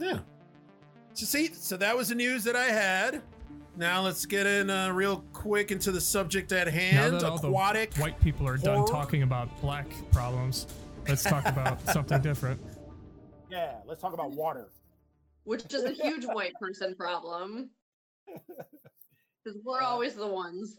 Yeah. So see, so that was the news that I had. Now let's get in uh, real quick into the subject at Now hand: that all the aquatic. white people are done talking about black problems, let's talk about something different. Yeah, let's talk about water. which is a huge white person problem. Because we're always the ones.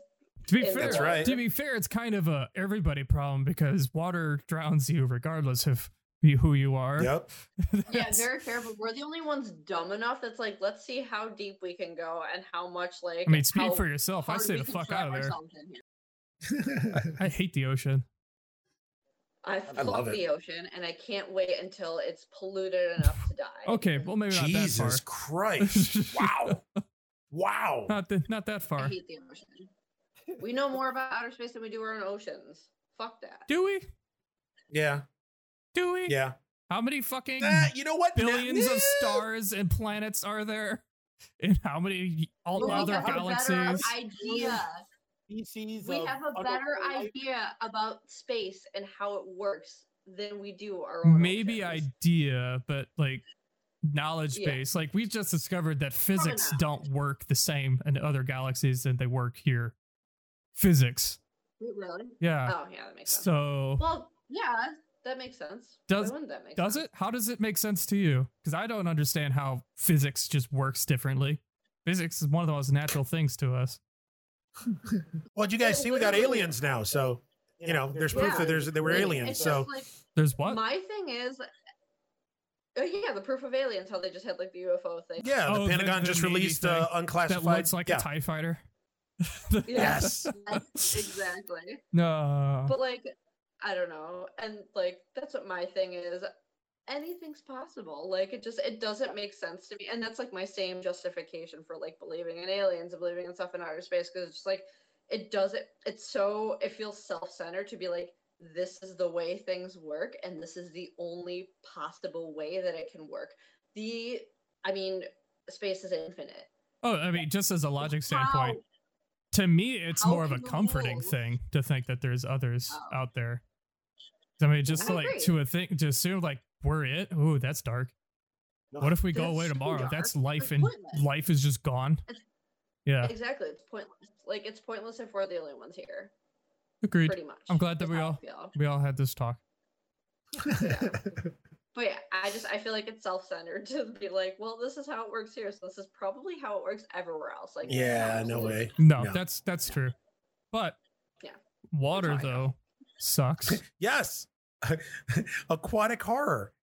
To be fair, That's right. to be fair, it's kind of a everybody problem because water drowns you regardless of you, who you are. Yep. Yeah, very fair, but we're the only ones dumb enough that's like, let's see how deep we can go and how much like. I mean, speak for yourself. I hard say the fuck out of there. ourselves in here. I hate the ocean. I, I love love it. the ocean, and I can't wait until it's polluted enough to die. Okay, well maybe not Jesus that Christ! Wow! Wow! Not th- not that I far. hate the ocean. We know more about outer space than we do our own oceans. Fuck that. Do we? Yeah, Do we? yeah. How many fucking Uh, you know what? billions of stars and planets are there? And how many all But we other have a galaxies? idea. Species. We have a better life. idea about space and how it works than we do our own. Maybe oceans. idea, but like knowledge Yeah. base. Like we just discovered that physics don't work the same in other galaxies than they work here. Physics. Really? Yeah. Oh, yeah, that makes sense. So Well, yeah, that makes sense. Does- Why wouldn't that make does sense? it? How does it make sense to you? Because I don't understand how physics just works differently. Physics is one of the most natural things to us. Well, you guys see, we got aliens now, so you know, there's Yeah. proof that there's there were Like, aliens. it's So like, There's what? my thing is, oh yeah, the proof of aliens, how they just had like the UFO thing. yeah, the Oh, Pentagon the just Navy released thing uh, that unclassified. looks like yeah. a TIE fighter. Yes. Yes, exactly. No. But like, I don't know, and like that's what my thing is. Anything's possible. Like it just it doesn't make sense to me, and that's like my same justification for like believing in aliens and believing in stuff in outer space because it's just like it doesn't. It's so it feels self-centered to be like this is the way things work, and this is the only possible way that it can work. The I mean, space is infinite. Oh, I mean, just as a logic How- standpoint, to me, it's how more of a comforting thing to think that there's others Oh. out there. I mean, just I like to a thing, to assume like we're it. Ooh, that's dark. What if we go away tomorrow? dark. That's life, It's and pointless. life is just gone. It's- Yeah, Exactly, it's pointless. Like it's pointless if we're the only ones here. agreed. Pretty much. I'm glad that we all we all had this talk. But yeah, I just I feel like it's self-centered to be like, well, this is how it works here, so this is probably how it works everywhere else. Like, yeah, no way. No, No. that's that's true. But Yeah. water That's how I though sucks. Yes, aquatic horror.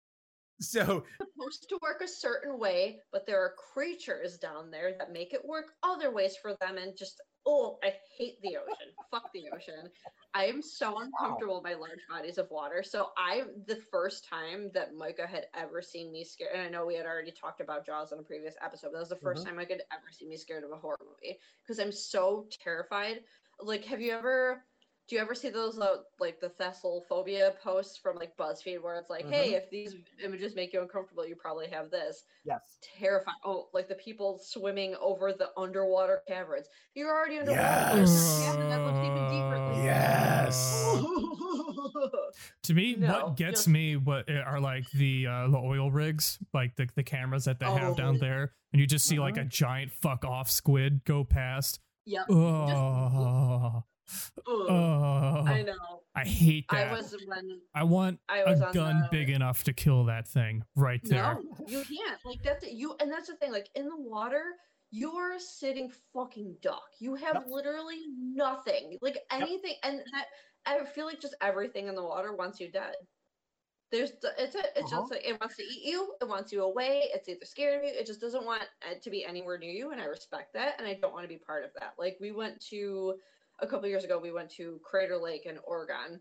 So It's supposed to work a certain way, but there are creatures down there that make it work other ways for them, and just oh, I hate the ocean. Fuck the ocean. I am so uncomfortable by large bodies of water. So I'm the first time that Micah had ever seen me scared, and I know we had already talked about Jaws in a previous episode, but that was the 1st Mhm. time I could ever see me scared of a horror movie because I'm so terrified. Like, have you ever? Do you ever see those uh, like the Thalassophobia posts from like BuzzFeed where it's like, "Hey, if these images make you uncomfortable, you probably have this." Yes. Terrifying. Oh, like the people swimming over the underwater caverns. You're already underwater. Yes. Yeah, that looks even deeper. Yes. To me, No, what gets just- me what uh, are like the uh, the oil rigs, like the, the cameras that they have down Oh. there, and you just see like a giant fuck off squid go past. yep. Oh, Ugh. Oh, I know. I hate I that. was when I want I was a gun the- big enough to kill that thing right there. No, you can't. Like that's you, and that's the thing. Like in the water, you're sitting fucking duck. You have Yep. literally nothing. Like anything, and that I feel like just everything in the water wants you dead. There's the- it's a, it's Uh-huh. just like it wants to eat you. It wants you away. It's either scared of you. It just doesn't want it to be anywhere near you, and I respect that, and I don't want to be part of that. Like we went to a couple years ago. We went to Crater Lake in Oregon.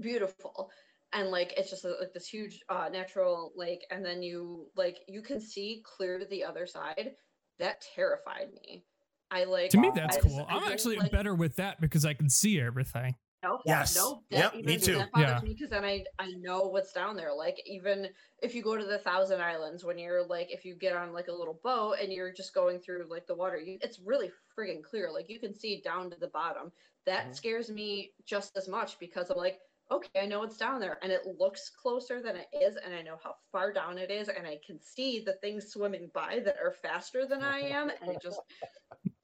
Beautiful and like it's just like this huge uh, natural lake and then you like you can see clear to the other side that terrified me i like To me, that's I cool. I I'm actually like- better with that because I can see everything. No Yes. no that Yep, even, me too. that bothers Yeah. me because then i i know what's down there like even if you go to the thousand islands when you're like if you get on like a little boat and you're just going through like the water you, it's really friggin clear like you can see down to the bottom that Mhm. scares me just as much because i'm like okay, I know it's down there, and it looks closer than it is, and I know how far down it is, and I can see the things swimming by that are faster than I am, and it just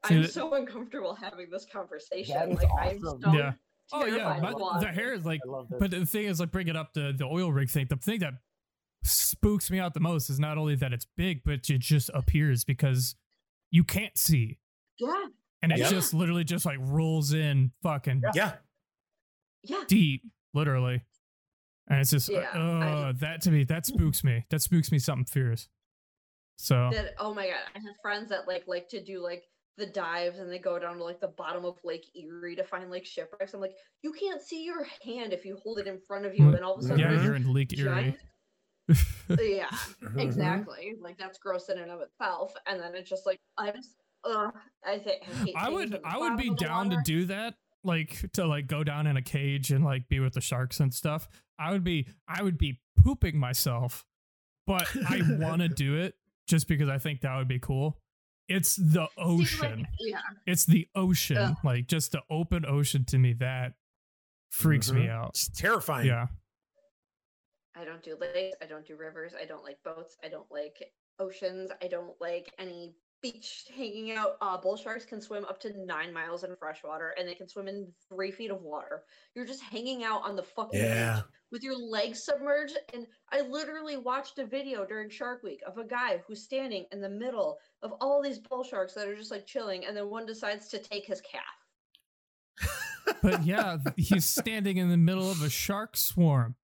I'm so uncomfortable having this conversation. That is like I'm awesome. so Yeah. Oh yeah, but the hair is like. I love this. But the thing is, like, bringing up the the oil rig thing. The thing that spooks me out the most is not only that it's big, but it just appears because you can't see, Yeah, and it Yeah. just literally just like rolls in fucking Yeah. yeah. deep, literally. And it's just, Yeah, uh, I- that to me, that spooks me. That spooks me something fierce. So that oh my god i have friends that like like to do like the dives and they go down to like the bottom of lake erie to find like shipwrecks i'm like you can't see your hand if you hold it in front of you Mm, and all of a sudden yeah, you're in Lake Erie. giant yeah Mm-hmm. exactly like that's gross in and of itself and then it's just like i'm just uh i think I, I would I would be of the down to do that like to like go down in a cage and like be with the sharks and stuff. I would be I would be pooping myself, but I want to do it just because I think that would be cool. It's the See, like, ocean. yeah it's the ocean. Ugh. Like just the open ocean to me that freaks me Mhm. out. It's terrifying. Yeah. I don't do lakes. I don't do rivers. I don't like boats. I don't like oceans. I don't like any beach hanging out. Uh, bull sharks can swim up to nine miles in fresh water, and they can swim in three feet of water. You're just hanging out on the fucking Yeah. beach with your legs submerged. And I literally watched a video during Shark Week of a guy who's standing in the middle of all these bull sharks that are just like chilling, and then one decides to take his calf. But yeah, he's standing in the middle of a shark swarm.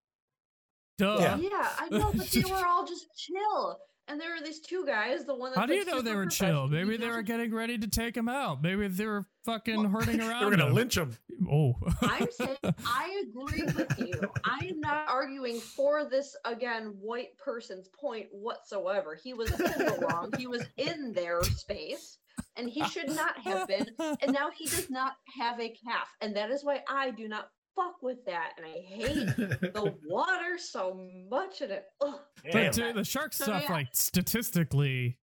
Duh. Yeah. Yeah, I know, but they were all just chill. And there were these two guys. The one that's How do you like, know they were chill? Maybe they were getting ready to take him out. Maybe they were fucking Well, hurting around. They were gonna him. lynch him. Oh, I'm saying I agree with you. I am not arguing for this again white person's point whatsoever. He was in the wrong. He was in their space, and he should not have been. And now he does not have a calf, and that is why I do not fuck with that. And I hate the water so much. And it, ugh. But dude, the shark So, stuff, yeah. like statistically,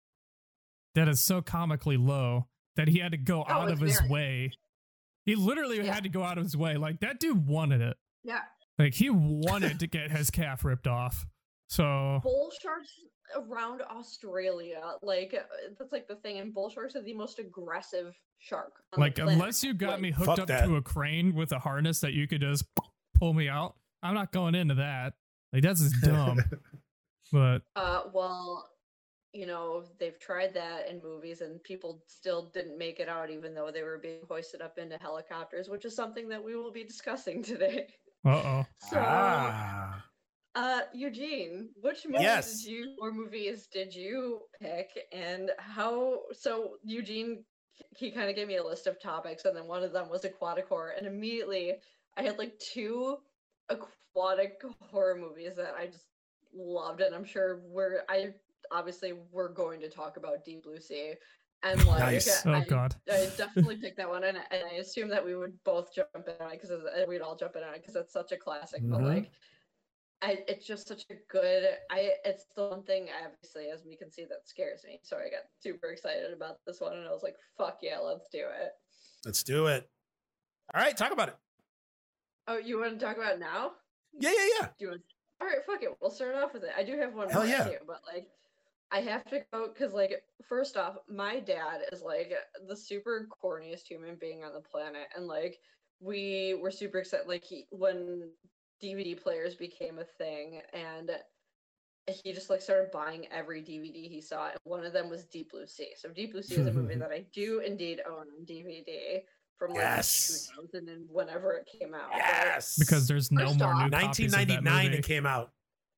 that is so comically low that he had to go Oh, out of his very. way. He literally Yeah. had to go out of his way. Like that dude wanted it. yeah. Like he wanted to get his calf ripped off. So bull sharks around Australia, like uh, that's like the thing, and bull sharks are the most aggressive shark. On like the unless you got Like, me hooked up that. to a crane with a harness that you could just pull me out, I'm not going into that. Like that's just dumb. but Uh, well, you know they've tried that in movies, and people still didn't make it out, even though they were being hoisted up into helicopters, which is something that we will be discussing today. uh oh. So, ah. Uh, Eugene, which movies Yes. did you or movies did you pick, and how? So Eugene, he kind of gave me a list of topics, and then one of them was aquatic horror, and immediately I had like two aquatic horror movies that I just loved, and I'm sure we're I obviously we're going to talk about Deep Blue Sea, and like Nice. Oh god. I definitely picked that one, and, and I assume that we would both jump in on it because we'd all jump in on it because it's such a classic. But Mhm. like, I it's just such a good. I it's the one thing obviously as we can see that scares me. So I got super excited about this one, and I was like, "Fuck yeah, let's do it." Let's do it. All right, talk about it. Oh, you want to talk about it now? Yeah, yeah, yeah. Do you want? All right, fuck it. We'll start off with it. I do have one Hell more yeah. too, but like, I have to go because like, first off, my dad is like the super corniest human being on the planet, and like, we were super excited. Like, he when DVD players became a thing, and he just like started buying every DVD he saw, and one of them was Deep Blue Sea. So Deep Blue Sea is a movie that I do indeed own on DVD from like Yes. 2000 and whenever it came out. but- Yes. Because there's no First more off- new copies of that 1999 movie. it came out.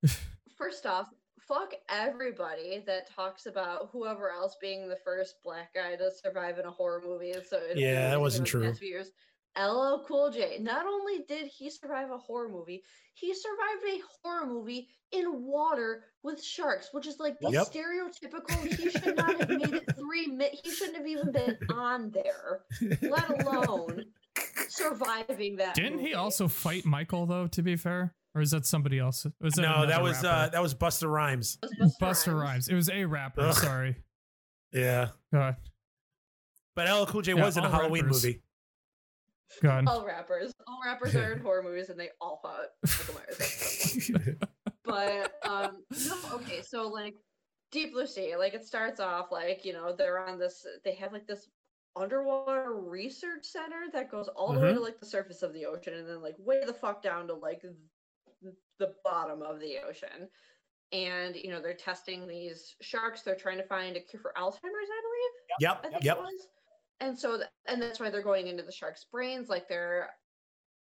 First off, fuck everybody that talks about whoever else being the first black guy to survive in a horror movie. So it Yeah, that wasn't came out in the true. years. LL Cool J. Not only did he survive a horror movie, he survived a horror movie in water with sharks, which is like the Yep. stereotypical. He should not have made it three. Mi- he shouldn't have even been on there, let alone surviving that. Didn't he also fight Michael though? To be fair, or is that somebody else? Was that no, that was uh that was Busta Rhymes. It was Busta Rhymes. It was a rapper. Ugh. Sorry. Yeah. God. But LL Cool J Yeah, was in a Halloween rappers. movie. God. all rappers. All rappers are in horror movies and they all fought Michael Myers. at some point. but um no okay so like deep blue sea like it starts off like you know they're on this they have like this underwater research center that goes all the way to like the surface of the ocean and then like way the fuck down to like the bottom of the ocean and you know they're testing these sharks they're trying to find a cure for alzheimer's i believe I Yep. think Yep. And so, th- and that's why they're going into the shark's brains. Like they're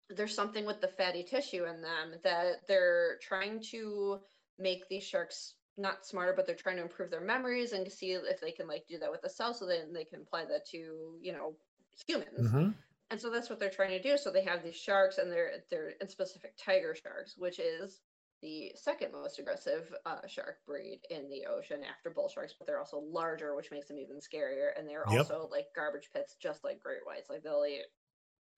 there's something with the fatty tissue in them that they're trying to make these sharks not smarter, but they're trying to improve their memories and to see if they can like do that with the cells, so then they can apply that to you know humans. Mhm. And so that's what they're trying to do. So they have these sharks, and they're they're in specific tiger sharks, which is the second most aggressive uh, shark breed in the ocean after bull sharks, but they're also larger, which makes them even scarier. And they're Yep. also like garbage pits, just like great whites. Like they'll eat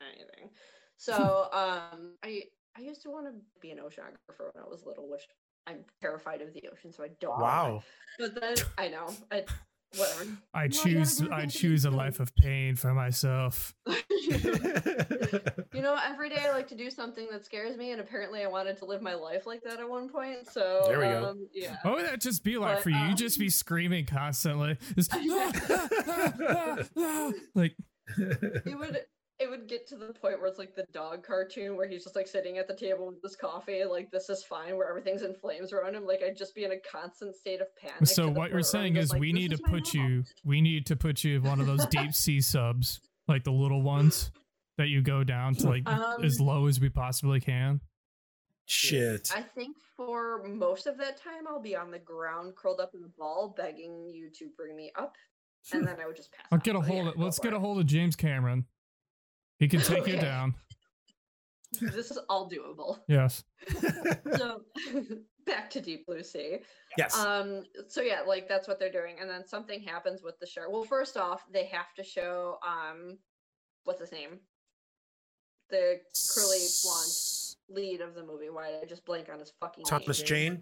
anything. So um, I I used to want to be an oceanographer when I was little, which I'm terrified of the ocean, so I don't. Wow. But then I know, I, whatever. I No, choose I choose a life of pain for myself. You know, every day I like to do something that scares me, and apparently I wanted to live my life like that at one point. So There we go. um, Yeah. What would that just be like But, for you? You um, just be screaming constantly. Just, like It would it would get to the point where it's like the dog cartoon where he's just like sitting at the table with his coffee, like this is fine, where everything's in flames around him. Like I'd just be in a constant state of panic. so what you're saying is like, we need to is my put normal." you we need to put you in one of those deep sea subs, like the little ones that you go down to like as Um, low as we possibly can. Shit. I think for most of that time I'll be on the ground curled up in a ball begging you to bring me up. And then I would just pass. I'll out. get a hold yeah, of let's get a hold of James Cameron. He can take you down. This is all doable. Yes. so back to deep blue sea yes. um so yeah like that's what they're doing and then something happens with the shark well first off they have to show um what's his name the curly blonde lead of the movie why did i just blank on his fucking Thomas name Jane.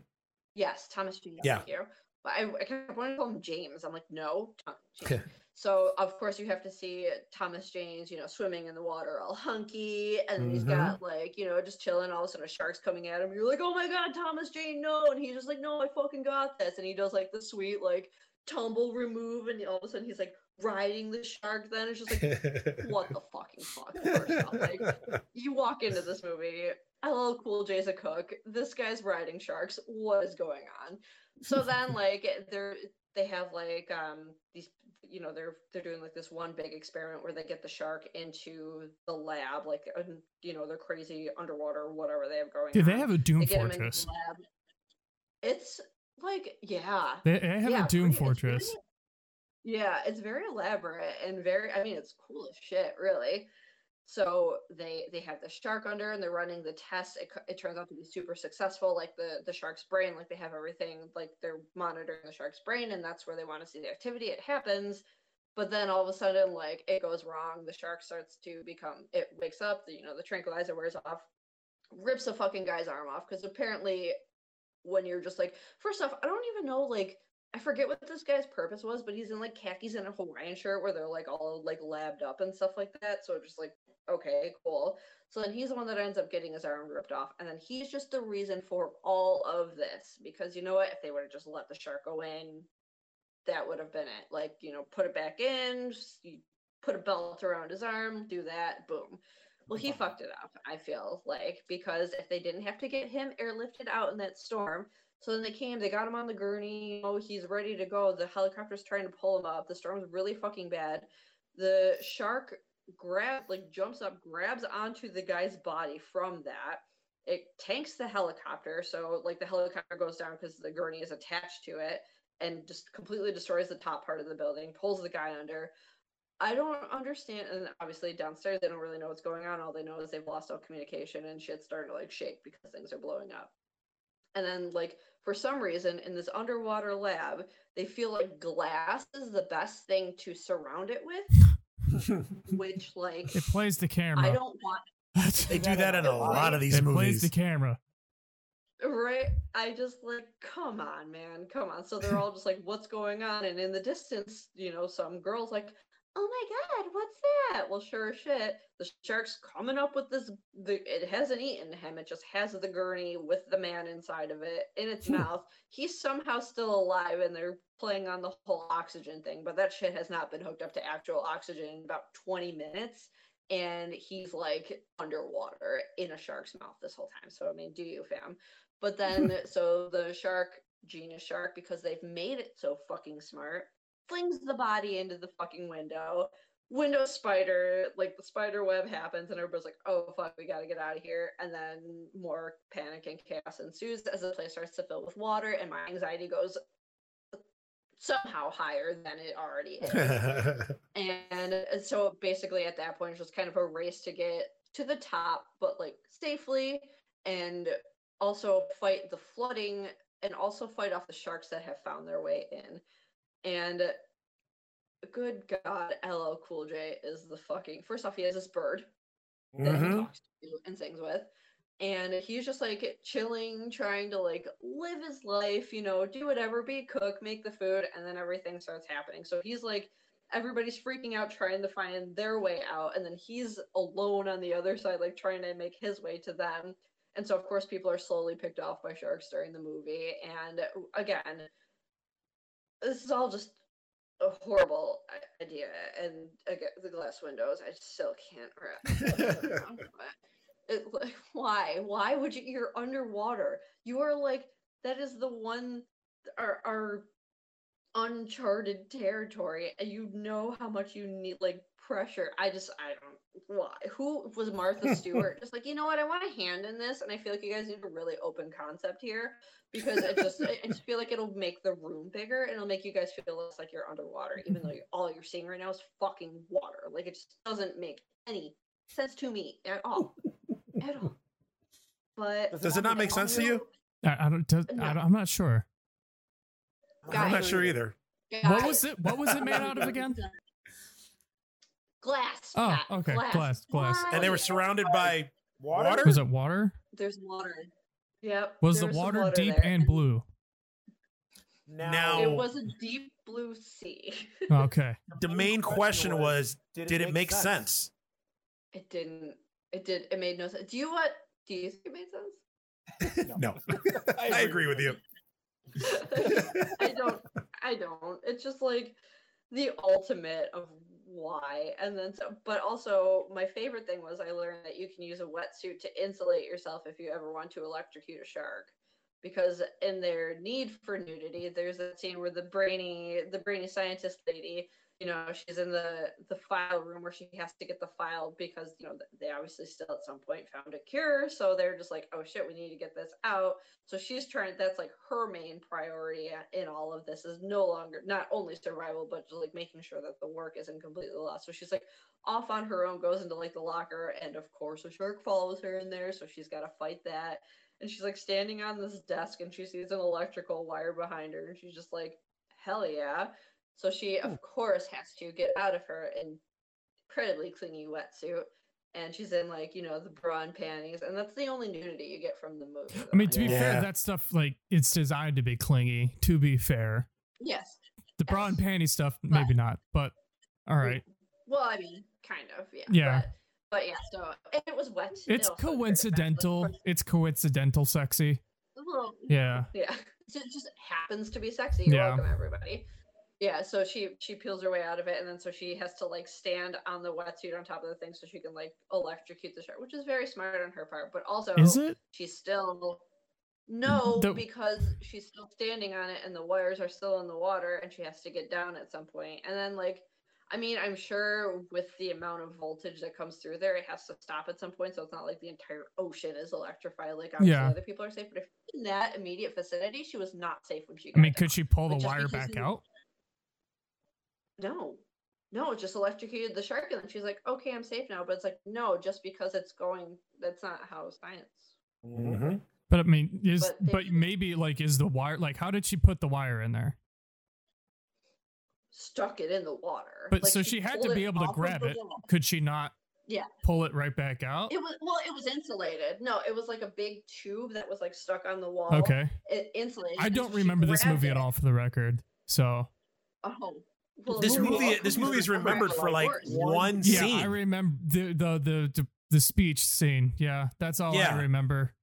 yes thomas jane Yeah. thank you but I, I kept wanting to call him james i'm like no thomas jane so of course you have to see Thomas James, you know, swimming in the water all hunky, and then he's mm-hmm. got like, you know, just chilling. All of a sudden, a shark's coming at him. You're like, oh my god, Thomas Jane, no! And he's just like, no, I fucking got this. And he does like the sweet like tumble remove, and all of a sudden he's like riding the shark. Then it's just like, what the fucking fuck? Off, like you walk into this movie, LL Cool J's a cook. This guy's riding sharks. What is going on? So then, like, they're they have like um these you know they're they're doing like this one big experiment where they get the shark into the lab like uh, you know they're crazy underwater whatever they have going on. they have a Doom They get 'em into the Fortress. It's like yeah They, they have yeah, a Doom pretty- it's Fortress. really- yeah, it's very elaborate and very. I mean, it's cool as shit, really. So they they have the shark under and they're running the test. It, it turns out to be super successful. Like the the shark's brain, like they have everything. Like they're monitoring the shark's brain, and that's where they want to see the activity. It happens, but then all of a sudden, like it goes wrong. The shark starts to become. It wakes up. The, you know, the tranquilizer wears off, rips the fucking guy's arm off because apparently when you're just like first off i don't even know like i forget what this guy's purpose was but he's in like khakis and a hawaiian shirt where they're like all like labbed up and stuff like that. So just like okay cool. So then he's the one that ends up getting his arm ripped off and then he's just the reason for all of this because you know what? If they would have just let the shark go in that would have been it. Like you know put it back in just, put a belt around his arm do that boom. Well, he fucked it up, I feel like, because if they didn't have to get him airlifted out in that storm, so then they came, they got him on the gurney, Oh, he's ready to go. The helicopter's trying to pull him up. The storm's really fucking bad. The shark grab like jumps up, grabs onto the guy's body from that. It tanks the helicopter, so like the helicopter goes down because the gurney is attached to it and just completely destroys the top part of the building, pulls the guy under. I don't understand, and obviously downstairs they don't really know what's going on. All they know is they've lost all communication and shit's starting to like shake because things are blowing up. And then like for some reason in this underwater lab, they feel like glass is the best thing to surround it with, which like It plays the camera. I don't want They do that in a lot of these movies. it plays the camera. right i just like come on man come on so they're all just like what's going on and in the distance you know some girls like oh my god, what's that? Well, sure shit, the shark's coming up with this. The, it hasn't eaten him. It just has the gurney with the man inside of it in its Hmm. mouth. He's somehow still alive, and they're playing on the whole oxygen thing. But that shit has not been hooked up to actual oxygen in about 20 minutes. And he's like underwater in a shark's mouth this whole time. So I mean, do you, fam? But then, so the shark, genus shark, because they've made it so fucking smart, flings the body into the fucking window. Window spider, like the spider web happens, and everybody's like, oh fuck, we gotta get out of here. And then more panic and chaos ensues as the place starts to fill with water, and my anxiety goes somehow higher than it already is. And uh, so basically at that point, it's just kind of a race to get to the top, but like safely, and also fight the flooding and also fight off the sharks that have found their way in. And good God, LL Cool J is the fucking. First off, he has this bird that he Mhm. talks to and sings with. And he's just like chilling, trying to like live his life, you know, do whatever, be a cook, make the food, and then everything starts happening. So he's like, everybody's freaking out, trying to find their way out, and then he's alone on the other side, like trying to make his way to them. And so, of course, people are slowly picked off by sharks during the movie. And again, this is all just a horrible idea. And again, the glass windows, I still can't wrap my head around, but it, like, why? Why would you? You're underwater. You are like that is the one our our uncharted territory, and you know how much you need like pressure. I just I don't why. Who was Martha Stewart? just like you know what? I want a hand in this, and I feel like you guys need a really open concept here because it just I I just feel like it'll make the room bigger and it'll make you guys feel less like you're underwater, even though you all you're seeing right now is fucking water. Like it just doesn't make any sense to me at all, at all. But Does it not make sense to you? I, I don't. Does, I No. don't I'm not sure. I'm not sure either. What was it? What was it made out of again? Glass. Oh, Pat, okay, glass, glass. And they were surrounded by Water? Water? Was it water? There's water. Yep. Was the some water, deep there, and blue? Now- It was a deep blue sea. Oh, okay. the main question was did it make sense? sense? it didn't. It did. It made no sense. Do you what? Do you think it made sense? No. I agree with you. I don't. I don't. It's just like the ultimate of why. And then, so, but also, my favorite thing was I learned that you can use a wetsuit to insulate yourself if you ever want to electrocute a shark. Because in their need for nudity, there's that scene where the brainy, the brainy scientist lady, you know, she's in the the file room where she has to get the file because you know they obviously still at some point found a cure, so they're just like, oh shit, we need to get this out. So she's trying. That's like her main priority in all of this is no longer not only survival, but just like making sure that the work isn't completely lost. So she's like off on her own, goes into like the locker, and of course a shark follows her in there. So she's got to fight that. And she's like standing on this desk, and she sees an electrical wire behind her, and she's just like, hell yeah. So she of hmm. course has to get out of her incredibly clingy wetsuit. And she's in like, you know, the bra and panties, and that's the only nudity you get from the movie. I mean, to be Yeah. fair, that stuff like it's designed to be clingy. To be fair, yes, the bra and Yes. panty stuff, maybe not. But all right, mm, Well, I mean, kind of, yeah. Yeah. But, but yeah, so it was wet. It's also it coincidental. for- It's coincidental sexy. well, Yeah. yeah. So it just happens to be sexy. You're Yeah. welcome, everybody. Yeah, so she she peels her way out of it, and then so she has to like stand on the wetsuit on top of the thing so she can like electrocute the shark, which is very smart on her part. But also, Is it? she's still mm, no The- because she's still standing on it and the wires are still in the water and she has to get down at some point and then like i mean i'm sure with the amount of voltage that comes through there it has to stop at some point so it's not like the entire ocean is electrified like obviously Yeah. other people are safe but if in that immediate vicinity she was not safe when she I mean, down. could she pull the Like, wire back out? No no it just electrocuted the shark and then she's like okay i'm safe now but it's like no just because it's going that's not how science Mm-hmm. But I mean, is But they but did- maybe like is the wire like how did she put the wire in there? stuck it in the water But Like, so she had to be able to grab it. wall. Could she not? Yeah. Pull it right back out. It was well, it was insulated. No, it was like a big tube that was like stuck on the wall. Okay. It insulated. I don't so remember this grabbed movie at all, for the record. So Oh. Well, This movie- movie, this movie movie is is remembered remembered for, for like like, one one- Yeah, scene. I remember the the the the, the speech scene. Yeah, that's all Yeah. I remember.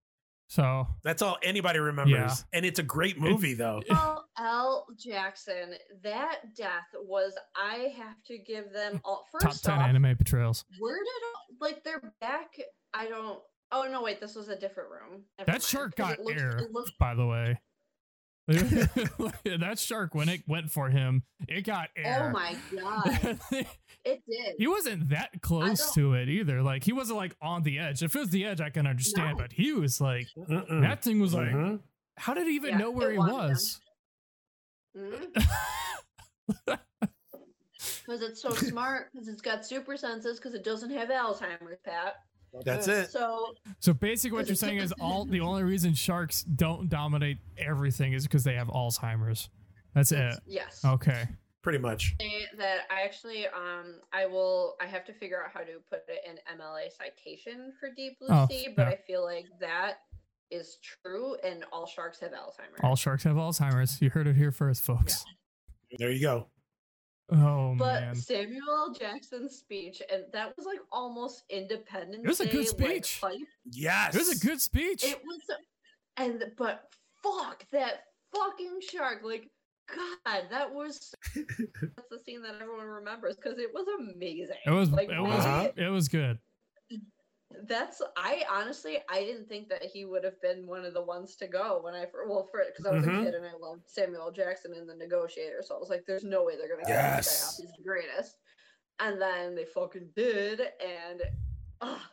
So That's all anybody remembers, Yeah. and it's a great movie though. Paul L. Jackson, that death was. I have to give them all. top ten off, anime betrayals. where did all, like they're back? I don't. Oh no, wait, this was a different room. Never That mind, shark 'cause got it looked- air, it looked- by the way. that shark when it went for him, it got air. oh my god, it did. he wasn't that close to it either. Like he wasn't like on the edge. If it was the edge, I can understand, No. but he was like Mm-mm. that thing was like. Mhm. How did he even Yeah, know where he wanted him. was? Because it's so smart. Because it's got super senses. Because it doesn't have Alzheimer's, Pat. That's it. So So basically, what you're saying is all the only reason sharks don't dominate everything is because they have Alzheimer's. That's it. yes. Okay. Pretty much. that I actually um I will I have to figure out how to put it in MLA citation for Deep Blue Oh, Sea, but yeah. I feel like that is true and all sharks have Alzheimer's. All sharks have Alzheimer's. You heard it here first, folks. There you go. Oh but man. Samuel L. Jackson's speech, and that was like almost Independence It was a good Day, like, speech. hype. Yes. It was a good speech. It was, and but fuck that fucking shark! Like God, that was that's the scene that everyone remembers because it was amazing. It was like it was Uh-huh. it was good. That's I honestly I didn't think that he would have been one of the ones to go when I well for because I was Mhm. a kid and I loved Samuel Jackson in The Negotiator, so I was like, "There's no way they're gonna get this guy off. Yes. He's the greatest." And then they fucking did, and ah,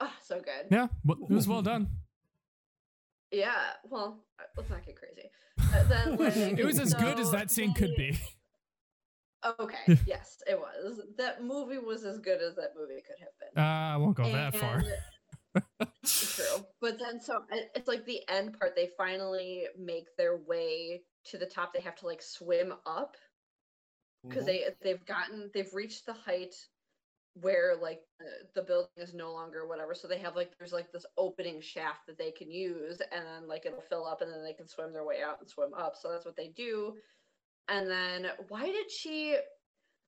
ah, so good. Yeah, well, it was well done. Yeah, well, let's not get crazy. Uh, then, like, it was as good as that scene could be. Okay, yes, it was. That movie was as good as that movie could have been. Uh, I won't go that far. True. But then so it's like the end part they finally make their way to the top. They have to like swim up because Mhm. they they've gotten they've reached the height where like uh, the building is no longer whatever. So they have like there's like this opening shaft that they can use and then like it'll fill up and then they can swim their way out and swim up. So that's what they do. And then why did she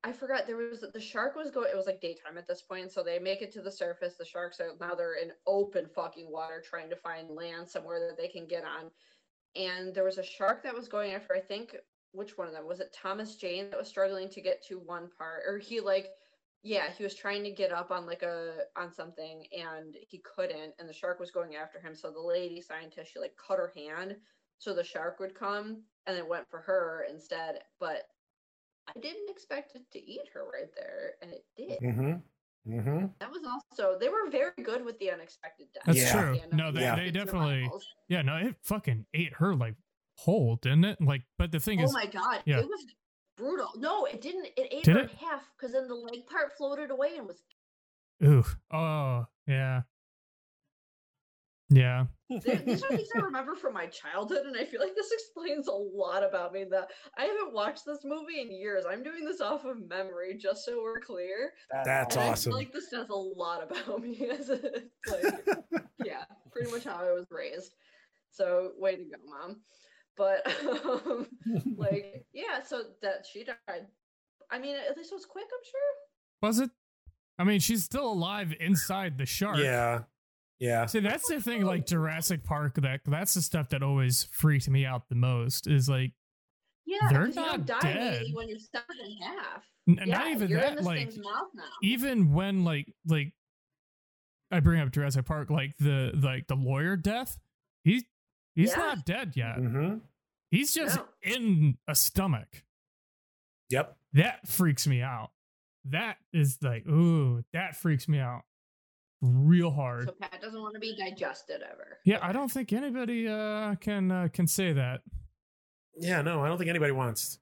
I forgot there was the shark was going it was like daytime at this point so they make it to the surface the sharks are now they're in open fucking water trying to find land somewhere that they can get on. And there was a shark that was going after I think which one of them? Was it Thomas Jane that was struggling to get to one part? Or he like yeah he was trying to get up on like a on something and he couldn't and the shark was going after him so the lady scientist she like cut her hand so the shark would come and it went for her instead but I didn't expect it to eat her right there, and it did. mm-hmm. Mm-hmm. That was also they were very good with the unexpected death. That's Yeah. true. At the end of No, they, Yeah. they definitely. survivals. Yeah, no, it fucking ate her like whole, didn't it? Like, but the thing Oh is, oh my god, yeah. it was brutal. No, it didn't. It ate Did her it? in half because then the leg part floated away and was. ooh, oh yeah, yeah. These are things I remember from my childhood, and I feel like this explains a lot about me. That I haven't watched this movie in years. I'm doing this off of memory, just so we're clear. That's And I awesome. feel like this says a lot about me as a like yeah, pretty much how I was raised. So way to go, mom. But um, like yeah, so that she died. I mean, at least it was quick. I'm sure. Was it? I mean, she's still alive inside the shark. yeah. Yeah. See, that's the thing. Like Jurassic Park, that that's the stuff that always freaks me out the most. Is like Yeah, They're 'cause you don't not die dead. when you're severed in half. n- yeah, not even you're in that. Like thing's mouth now. even when like like I bring up Jurassic Park, like the like the lawyer death, he's he's Yeah. not dead yet. Mhm. He's just No. in a stomach. Yep. That freaks me out. That is like, ooh, that freaks me out real hard. So Pat doesn't want to be digested ever. yeah, I don't think anybody uh can uh, can say that. Yeah, no, I don't think anybody wants.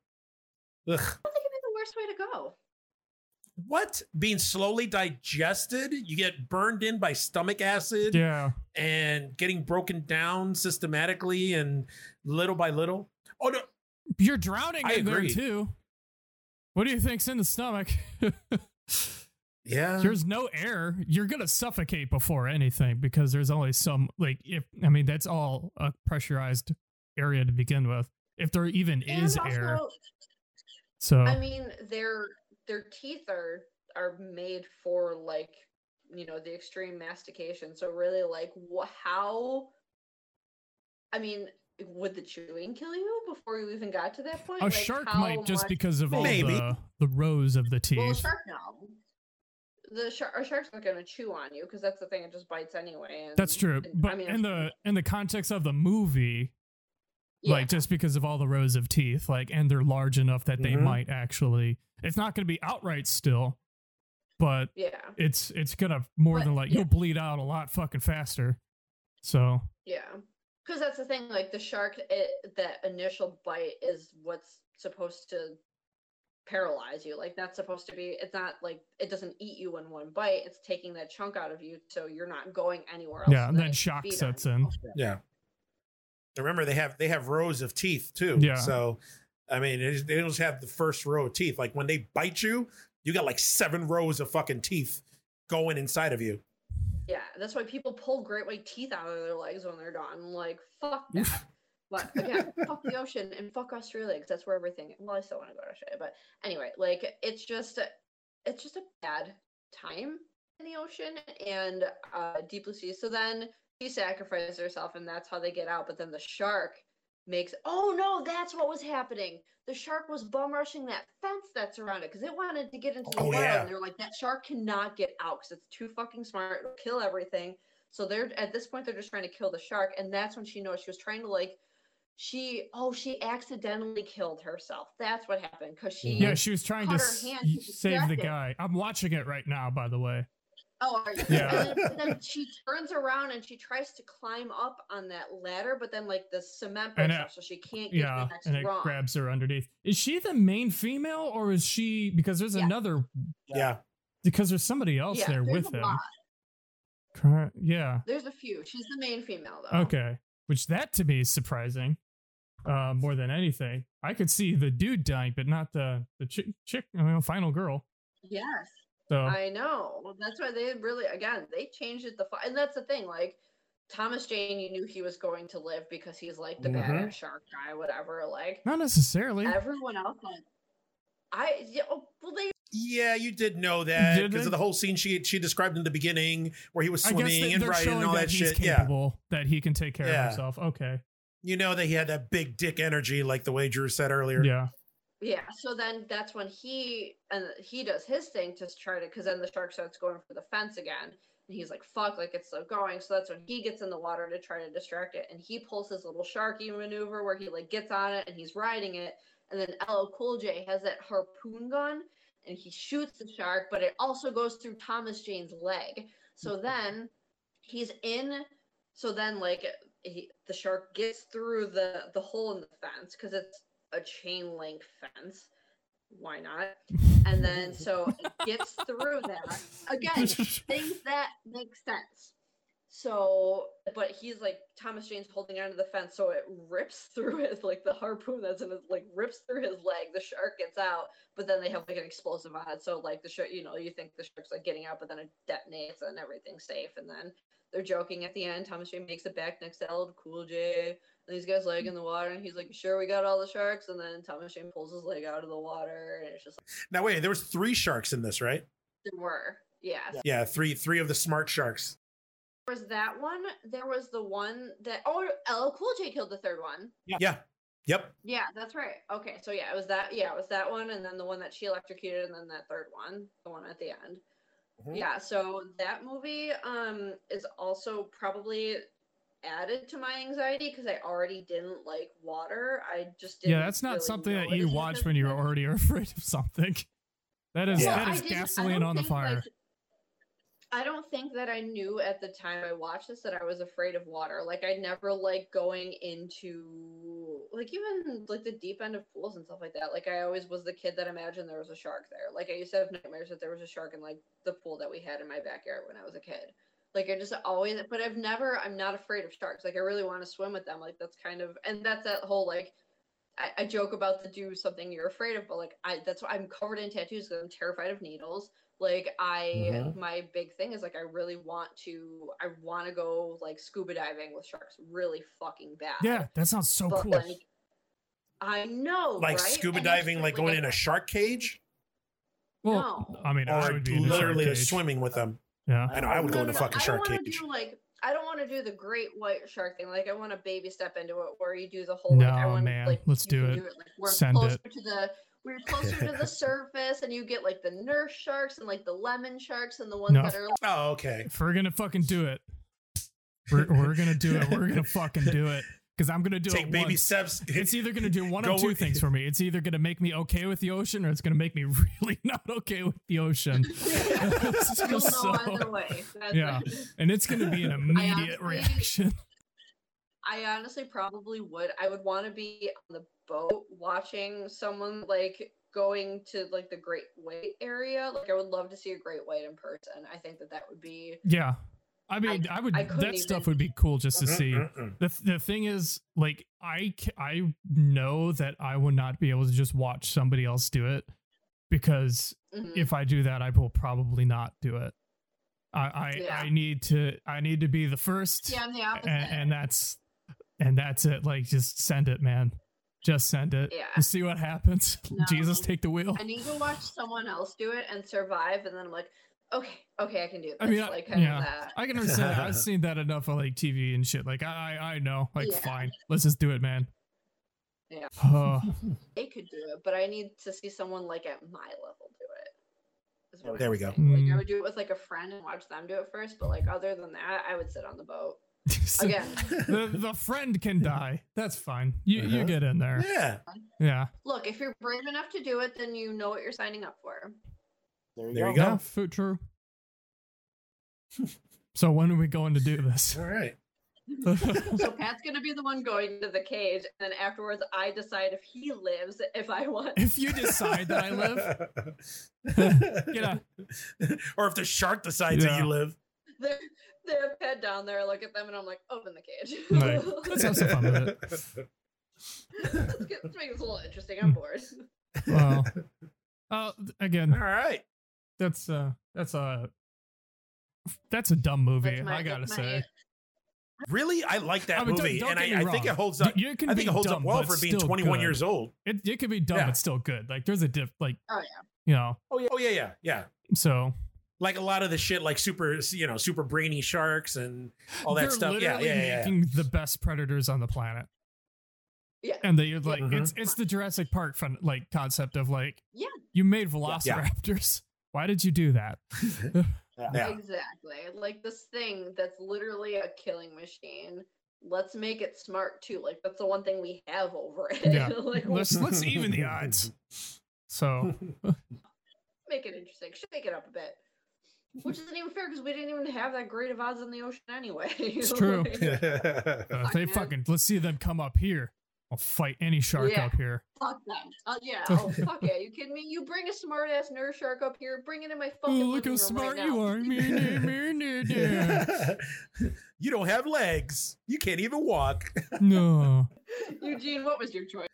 Ugh. I don't think it'd be the worst way to go. What? Being slowly digested? You get burned in by stomach acid Yeah. and getting broken down systematically and little by little. Oh no. You're drowning I in there agree. too. What do you think's in the stomach? Yeah. there's no air. You're gonna suffocate before anything because there's only some like if I mean that's all a pressurized area to begin with. If there even And is also, air. So I mean, their their teeth are are made for like you know the extreme mastication. So really, like, wha how? I mean, would the chewing kill you before you even got to that point? a Like, shark how might just much- because of all Maybe. the the rows of the teeth. Well, a shark no. The shark, a shark's not gonna chew on you because that's the thing; it just bites anyway. And, That's true. and- But I mean, in the in the context of the movie, yeah, like just because of all the rows of teeth, like and they're large enough that they Mhm. might actually it's not gonna be outright still, but yeah, it's it's gonna more But, than like yeah. you'll bleed out a lot fucking faster. So yeah. Because that's the thing. Like the shark, it that initial bite is what's supposed to paralyze you. Like that's supposed to be. It's not like it doesn't eat you in one bite. It's taking that chunk out of you, so you're not going anywhere else. yeah, and so then shock sets in. Yeah. Remember, they have they have rows of teeth too. Yeah. So, I mean, they don't just have the first row of teeth. Like when they bite you, you got like seven rows of fucking teeth going inside of you. Yeah, that's why people pull great white teeth out of their legs when they're done. Like, fuck that. But again, fuck the ocean and fuck Australia because that's where everything. Well, I still want to go to Australia, but anyway, like it's just, a- it's just a bad time in the ocean and uh, deep blue sea. So then she sacrifices herself, and that's how they get out. But then the shark makes. Oh no, that's what was happening. The shark was bum rushing that fence that's around it because it wanted to get into the Oh, water, yeah. and they're like, that shark cannot get out because it's too fucking smart. It'll kill everything. So they're at this point they're just trying to kill the shark, and that's when she knows she was trying to like she oh she accidentally killed herself. That's what happened because she Yeah, she was trying to her s- hand y- save the guy. I'm watching it right now, by the way. Oh, are you? Yeah. And then, then she turns around and she tries to climb up on that ladder, but then like the cement breaks it- off, so she can't get Yeah, the next and it rung. grabs her underneath. Is she the main female, or is she because there's Yeah. another Yeah. because there's somebody else yeah, there with a him? lot. Yeah. There's a few. She's the main female though. Okay. Which that to me is surprising. Uh, more than anything, I could see the dude dying, but not the the chick, chick I mean, final girl. Yes. So I know. Well, That's why they really, again, they changed it. The fi- and that's the thing. Like Thomas Jane, you knew he was going to live because he's like the Mhm. badass shark guy, whatever. Like not necessarily. everyone else, like I, yeah, oh, well, they Yeah, you did know that because of the whole scene she she described in the beginning where he was I guess swimming that and riding and all that, that, he's shit. Yeah. capable, that he can take care Yeah. of himself. Okay. You know that he had that big dick energy, like the way Drew said earlier. Yeah. Yeah, so then that's when he and he does his thing to try to because then the shark starts going for the fence again, and he's like, "Fuck!" Like it's still going. So that's when he gets in the water to try to distract it, and he pulls his little sharky maneuver where he like gets on it and he's riding it, and then LL Cool J has that harpoon gun and he shoots the shark, but it also goes through Thomas Jane's leg. So then he's in. So then like he, the shark gets through the the hole in the fence because it's a chain link fence. Why not? And then so it gets through that. Again, things that make sense. So, but he's like Thomas Jane's holding onto the fence, so it rips through his like the harpoon that's in his like rips through his leg. The shark gets out, but then they have like an explosive on it, so like the shark, you know, you think the shark's like getting out, but then it detonates and everything's safe. And then they're joking at the end. Thomas Jane makes it back next to LL Cool J. And these guys leg in the water, and he's like, "Sure, we got all the sharks." And then Thomas Jane pulls his leg out of the water, and it's just like, Now wait, there was three sharks in this, right? there were, yeah. Yeah, three three of the smart sharks. There was that one. There was the one that oh, LL Cool J killed the third one. Yeah. Yep. Yeah, that's right. Okay, so yeah, it was that. Yeah, it was that one, and then the one that she electrocuted, and then that third one, the one at the end. Mhm. Yeah, so that movie um is also probably added to my anxiety because I already didn't like water. I just didn't yeah, that's not really something that you watch when you're as- already afraid of something. That is Yeah. that I is didn't- I gasoline on the fire. like, I don't think that I knew at the time I watched this that I was afraid of water. Like I never like going into like even like the deep end of pools and stuff like that. Like I always was the kid that imagined there was a shark there. Like I used to have nightmares that there was a shark in like the pool that we had in my backyard when I was a kid. Like I just always but I've never I'm not afraid of sharks. Like I really want to swim with them. Like that's kind of and that's that whole like I, I joke about the do something you're afraid of, but like I that's why I'm covered in tattoos because I'm terrified of needles. Like I Mhm. my big thing is like I really want to I want to go like scuba diving with sharks really fucking bad. yeah, that sounds so But cool. like I know, like right? scuba And diving, like going a- in a shark cage, Well, No. I mean, I or would be in a shark literally cage. swimming with them. Yeah. I know I would go in a No, fucking I shark cage. Do, like I don't want to do the great white shark thing. Like I want to baby step into it, where you do the whole. like, I No, want, man. Like, Let's you do it. like, we're Send closer it. to the. We're closer to the surface, and you get like the nurse sharks and like the lemon sharks and the ones No. that are. Oh, okay. If we're gonna fucking do it, we're, we're gonna do it. We're gonna fucking do it because I'm gonna do Take it. baby once. steps. It's either gonna do one Go of two with- things for me. It's either gonna make me okay with the ocean, or it's gonna make me really not okay with the ocean. It's You'll know so- either way. That's Yeah. and it's gonna be an immediate honestly- reaction. I honestly probably would. I would want to be on the boat watching someone like going to like the Great White area. Like I would love to see a Great White in person. I think that that would be Yeah, I mean, I, would. I couldn't that stuff would be cool just to see. The the thing is like I I know that I will not be able to just watch somebody else do it because mhm. if I do that I will probably not do it. I I, Yeah. I need to I need to be the first yeah, I'm the opposite. and, and that's and that's it like just send it man. Just send it. Yeah. And see what happens. Jesus take the wheel. I need to watch someone else do it and survive, and then I'm like, okay, okay, I can do this. I mean, I- like kind yeah. of that. I can understand. I've seen that enough on like TV and shit. Like I I I know. Like Yeah. fine. Let's just do it, man. Yeah. Oh, They could do it, but I need to see someone like at my level do it. what There I'm we go. Like Mm. I would do it with like a friend and watch them do it first, but like other than that, I would sit on the boat again. the the friend can die. That's fine. You you Uh-huh. get in there. Yeah. Yeah. Look, if you're brave enough to do it, then you know what you're signing up for. There you There go. you go. Yeah, food true. so when are we going to do this? All right. So Pat's gonna be the one going to the cage, and then afterwards, I decide if he lives, if I want. if you decide that I live, Get out. or if the shark decides that you live. They're, they're down there, I look at them, and I'm like, open the cage. Right. Let's have some fun with it. let's, get, let's make this a little interesting. I'm bored. Well, uh, again, All right. that's uh, that's a that's a dumb movie. My- I gotta that's my- say, Really, I like that I mean, don't- movie, don't and I, I think it holds up. You can I think be it holds dumb, up well but for being still 21 good. years old. It it could be dumb, Yeah. but still good. Like there's a diff. Like Oh yeah. you know, Oh yeah, oh yeah, yeah, yeah. so Like a lot of the shit, like super, you know, super brainy sharks and all that they're stuff. Yeah, literally yeah, yeah. making the best predators on the planet. Yeah. and they like Mhm. it's it's the Jurassic Park fun like concept of like Yeah. you made velociraptors. Why did you do that? Yeah. Exactly. Like this thing that's literally a killing machine. Let's make it smart too. Like that's the one thing we have over it. Yeah. like let's let's even the odds. So make it interesting. Shake it up a bit. Which isn't even fair because we didn't even have that great of odds in the ocean anyway. It's true. Like, uh, if they man. fucking let's see them come up here. I'll fight any shark Yeah. up here. fuck them. Uh, yeah. Oh fuck yeah. You kidding me? You bring a smart ass nurse shark up here. Bring it in my Oh, fucking. look how smart right you are. Me, me, me, me, me. you don't have legs. You can't even walk. No. Eugene, what was your choice?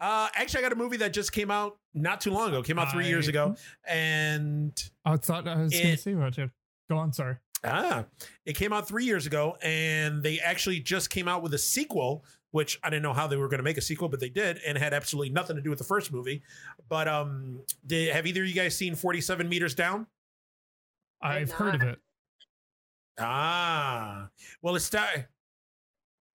Uh, actually, I got a movie that just came out not too long ago. Came out three years ago, and I thought I was gonna see about you. Go on, sorry. ah, it came out three years ago, and they actually just came out with a sequel, which I didn't know how they were going to make a sequel, but they did, and had absolutely nothing to do with the first movie. But um, did, have either of you guys seen Forty Seven Meters Down? I I've heard of it. Ah, well, it's that.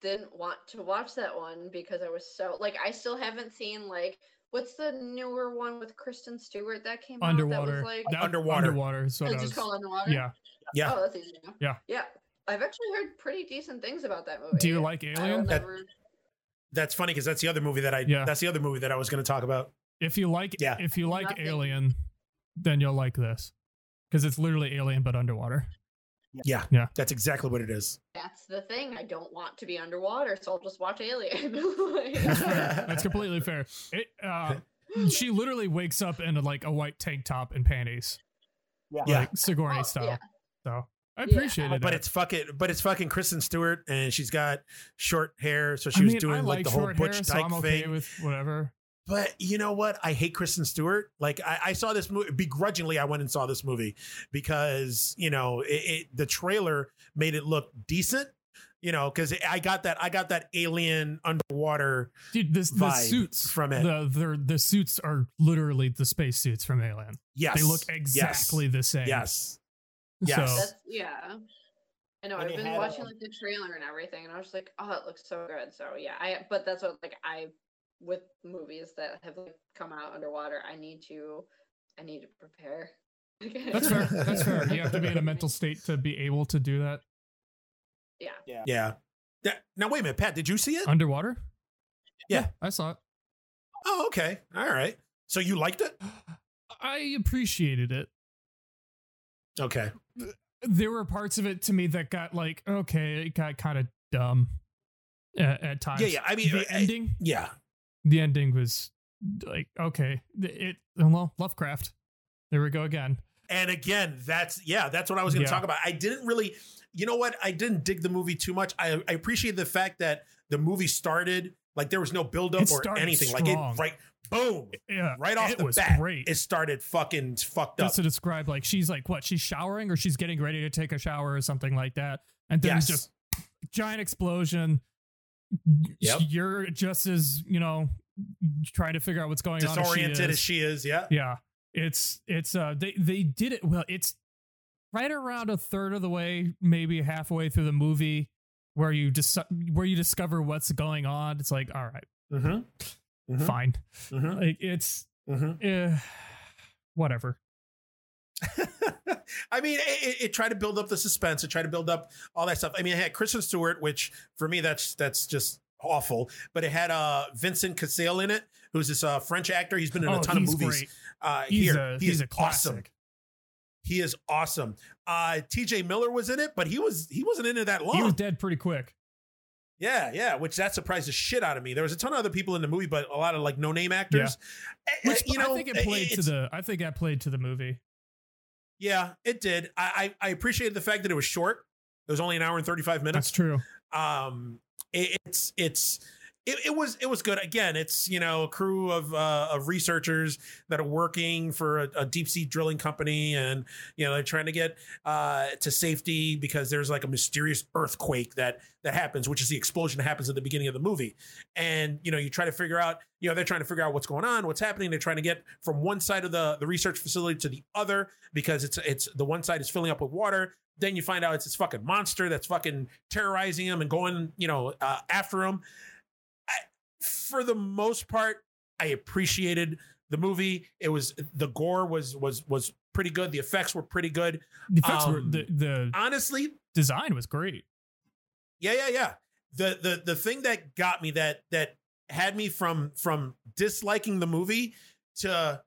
Didn't want to watch that one because I was so like I still haven't seen like what's the newer one with Kristen Stewart that came out Underwater. that was like That- Underwater. Underwater is what it's I just was. called Underwater. Yeah. Yeah, Oh, that's easy. to. Yeah. Yeah. I've actually heard pretty decent things about that movie. Do you like I Alien? That- ever- that's funny because that's the other movie that I. Yeah. That's the other movie that I was going to talk about. If you like Yeah. if you like Nothing. Alien, then you'll like this. Because it's literally Alien but underwater. Yeah, Yeah. that's exactly what it is. That's the thing. I don't want to be underwater, so I'll just watch Alien. That's. That's completely fair. It uh she literally wakes up in like a white tank top and panties. Yeah. Yeah. Like Sigourney Oh, style. yeah. So I Yeah. it. but it's fucking but it's fucking Kristen Stewart and she's got short hair so she I was mean, doing like, like the whole short butch hair, so dyke I'm okay thing with whatever. But you know what i hate kristen stewart like i, I saw this movie begrudgingly i went and saw this movie because you know it, it the trailer made it look decent you know, because I got that I got that alien underwater. Dude, this the suits from it. The the the suits are literally the space suits from Alien. Yes, They look exactly the same. Yes, So, Yes. That's yeah. I know. And I've been watching um, like the trailer and everything, and I was just like, "Oh, it looks so good." So yeah, I. But that's what like I with movies that have like come out underwater, I need to, I need to prepare. that's fair. That's fair. You have to be in a mental state to be able to do that. Yeah. Yeah. yeah. That- now wait a minute, Pat. Did you see it? Underwater? Yeah. I saw it. Oh, okay. All right. So you liked it? I appreciated it. Okay. There were parts of it to me that got like, okay, it got kind of dumb at, at times. Yeah, yeah. I mean, the I- ending, Yeah. The ending was like, okay, it, well, Lovecraft. There we go again. And again, that's yeah, that's what I was going to Yeah. talk about. I didn't really, you know what? I didn't dig the movie too much. I, I appreciate the fact that the movie started like there was no buildup or anything. strong. Like it, right, boom, Yeah, right off it the was bat, great. it started fucking fucked up. just to describe like she's like what she's showering or she's getting ready to take a shower or something like that and then Yes. just giant explosion Yep. you're just as you know trying to figure out what's going on Disoriented as as she is, yeah. yeah it's it's uh they they did it well it's right around a third of the way maybe halfway through the movie where you just where you discover what's going on it's like all right Mm-hmm. Mhm. fine Mm-hmm. like it's Mm-hmm. uh, whatever I mean, it, it, tried to build up the suspense. It tried to build up all that stuff. I mean, it had Kristen Stewart, which for me, that's that's just awful. But it had uh Vincent Cassel in it, who's this uh, French actor. He's been in a Oh, ton of movies. Uh, he's here, a he he's is a classic awesome. He is awesome. Uh, T.J. Miller was in it, but he was he wasn't in it that long. he was dead pretty quick Yeah, yeah, which that surprised the shit out of me. There was a ton of other people in the movie, but a lot of like no name actors. Eh, Which eh, you know, I think it eh, played to the. I think that played to the movie. Yeah, it did. I, I I appreciated the fact that it was short. It was only an hour and thirty five minutes. That's true. um it, it's it's it, it was it was good. Again it's you know a crew of uh of researchers that are working for a, a deep sea drilling company and you know they're trying to get uh to safety because there's like a mysterious earthquake that that happens which is the explosion that happens at the beginning of the movie. And you know you try to figure out you know they're trying to figure out what's going on what's happening. They're trying to get from one side of the the research facility to the other because it's it's the one side is filling up with water. Then you find out it's this fucking monster that's fucking terrorizing him and going, you know, uh, after him. For the most part, I appreciated the movie. It was the gore was was was pretty good. The effects were pretty good. The effects were Um, the the Honestly, design was great. yeah, yeah, yeah. The the the thing that got me that that had me from from disliking the movie to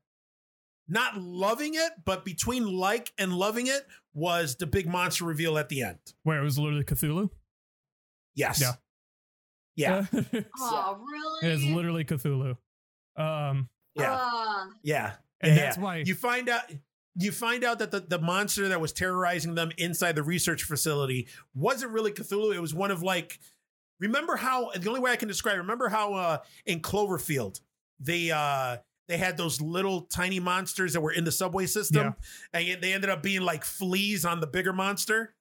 not loving it, but between like and loving it was the big monster reveal at the end. Where it was literally Cthulhu. Yes. Yeah. Yeah. Oh, really? it is literally Cthulhu. Um, Yeah. Ah, Yeah. and Yeah, that's yeah. why you find out you find out that the, the monster that was terrorizing them inside the research facility wasn't really Cthulhu. It was one of like remember how the only way I can describe remember how uh in Cloverfield they uh they had those little tiny monsters that were in the subway system and they ended up being like fleas on the bigger monster.